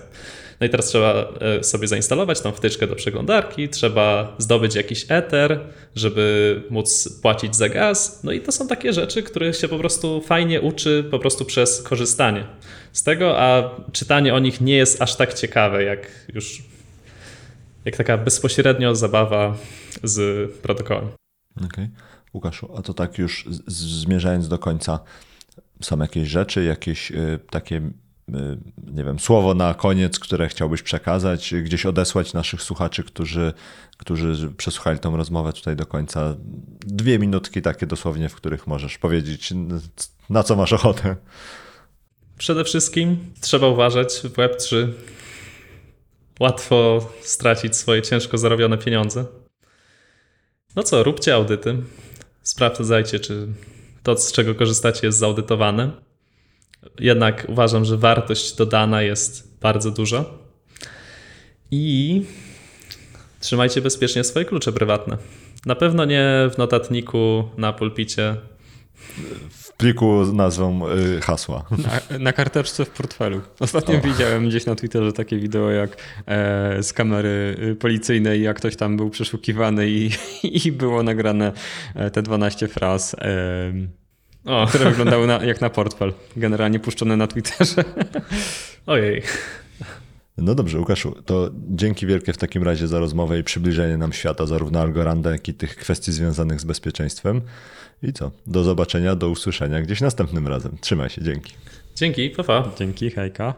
No i teraz trzeba e, sobie zainstalować tą wtyczkę do przeglądarki, trzeba zdobyć jakiś Ether, żeby móc płacić za gaz. No i to są takie rzeczy, które się po prostu fajnie uczy po prostu przez korzystanie z tego, a czytanie o nich nie jest aż tak ciekawe, jak już jak taka bezpośrednio zabawa z protokołem. Okej. Łukaszu, a to tak już zmierzając do końca, są jakieś rzeczy, jakieś y, takie, y, nie wiem, słowo na koniec, które chciałbyś przekazać, gdzieś odesłać naszych słuchaczy, którzy, którzy przesłuchali tą rozmowę tutaj do końca. Dwie minutki takie dosłownie, w których możesz powiedzieć, na co masz ochotę. Przede wszystkim trzeba uważać w Web3. Łatwo stracić swoje ciężko zarobione pieniądze. No co, róbcie audyty. Sprawdzajcie, czy to, z czego korzystacie, jest zaudytowane. Jednak uważam, że wartość dodana jest bardzo duża. I trzymajcie bezpiecznie swoje klucze prywatne. Na pewno nie w notatniku na pulpicie, pliku z nazwą y, hasła. Na, na karteczce w portfelu. Ostatnio widziałem gdzieś na Twitterze takie wideo, jak e, z kamery y, policyjnej, jak ktoś tam był przeszukiwany i, i było nagrane e, te 12 fraz, e, O, które wyglądały na, jak na portfel. Generalnie puszczone na Twitterze. ojej. No dobrze, Łukaszu, to dzięki wielkie w takim razie za rozmowę i przybliżenie nam świata, zarówno Algoranda, jak i tych kwestii związanych z bezpieczeństwem. I co? Do zobaczenia, do usłyszenia gdzieś następnym razem. Trzymaj się, dzięki. Dzięki, pa, pa. Dzięki, hejka.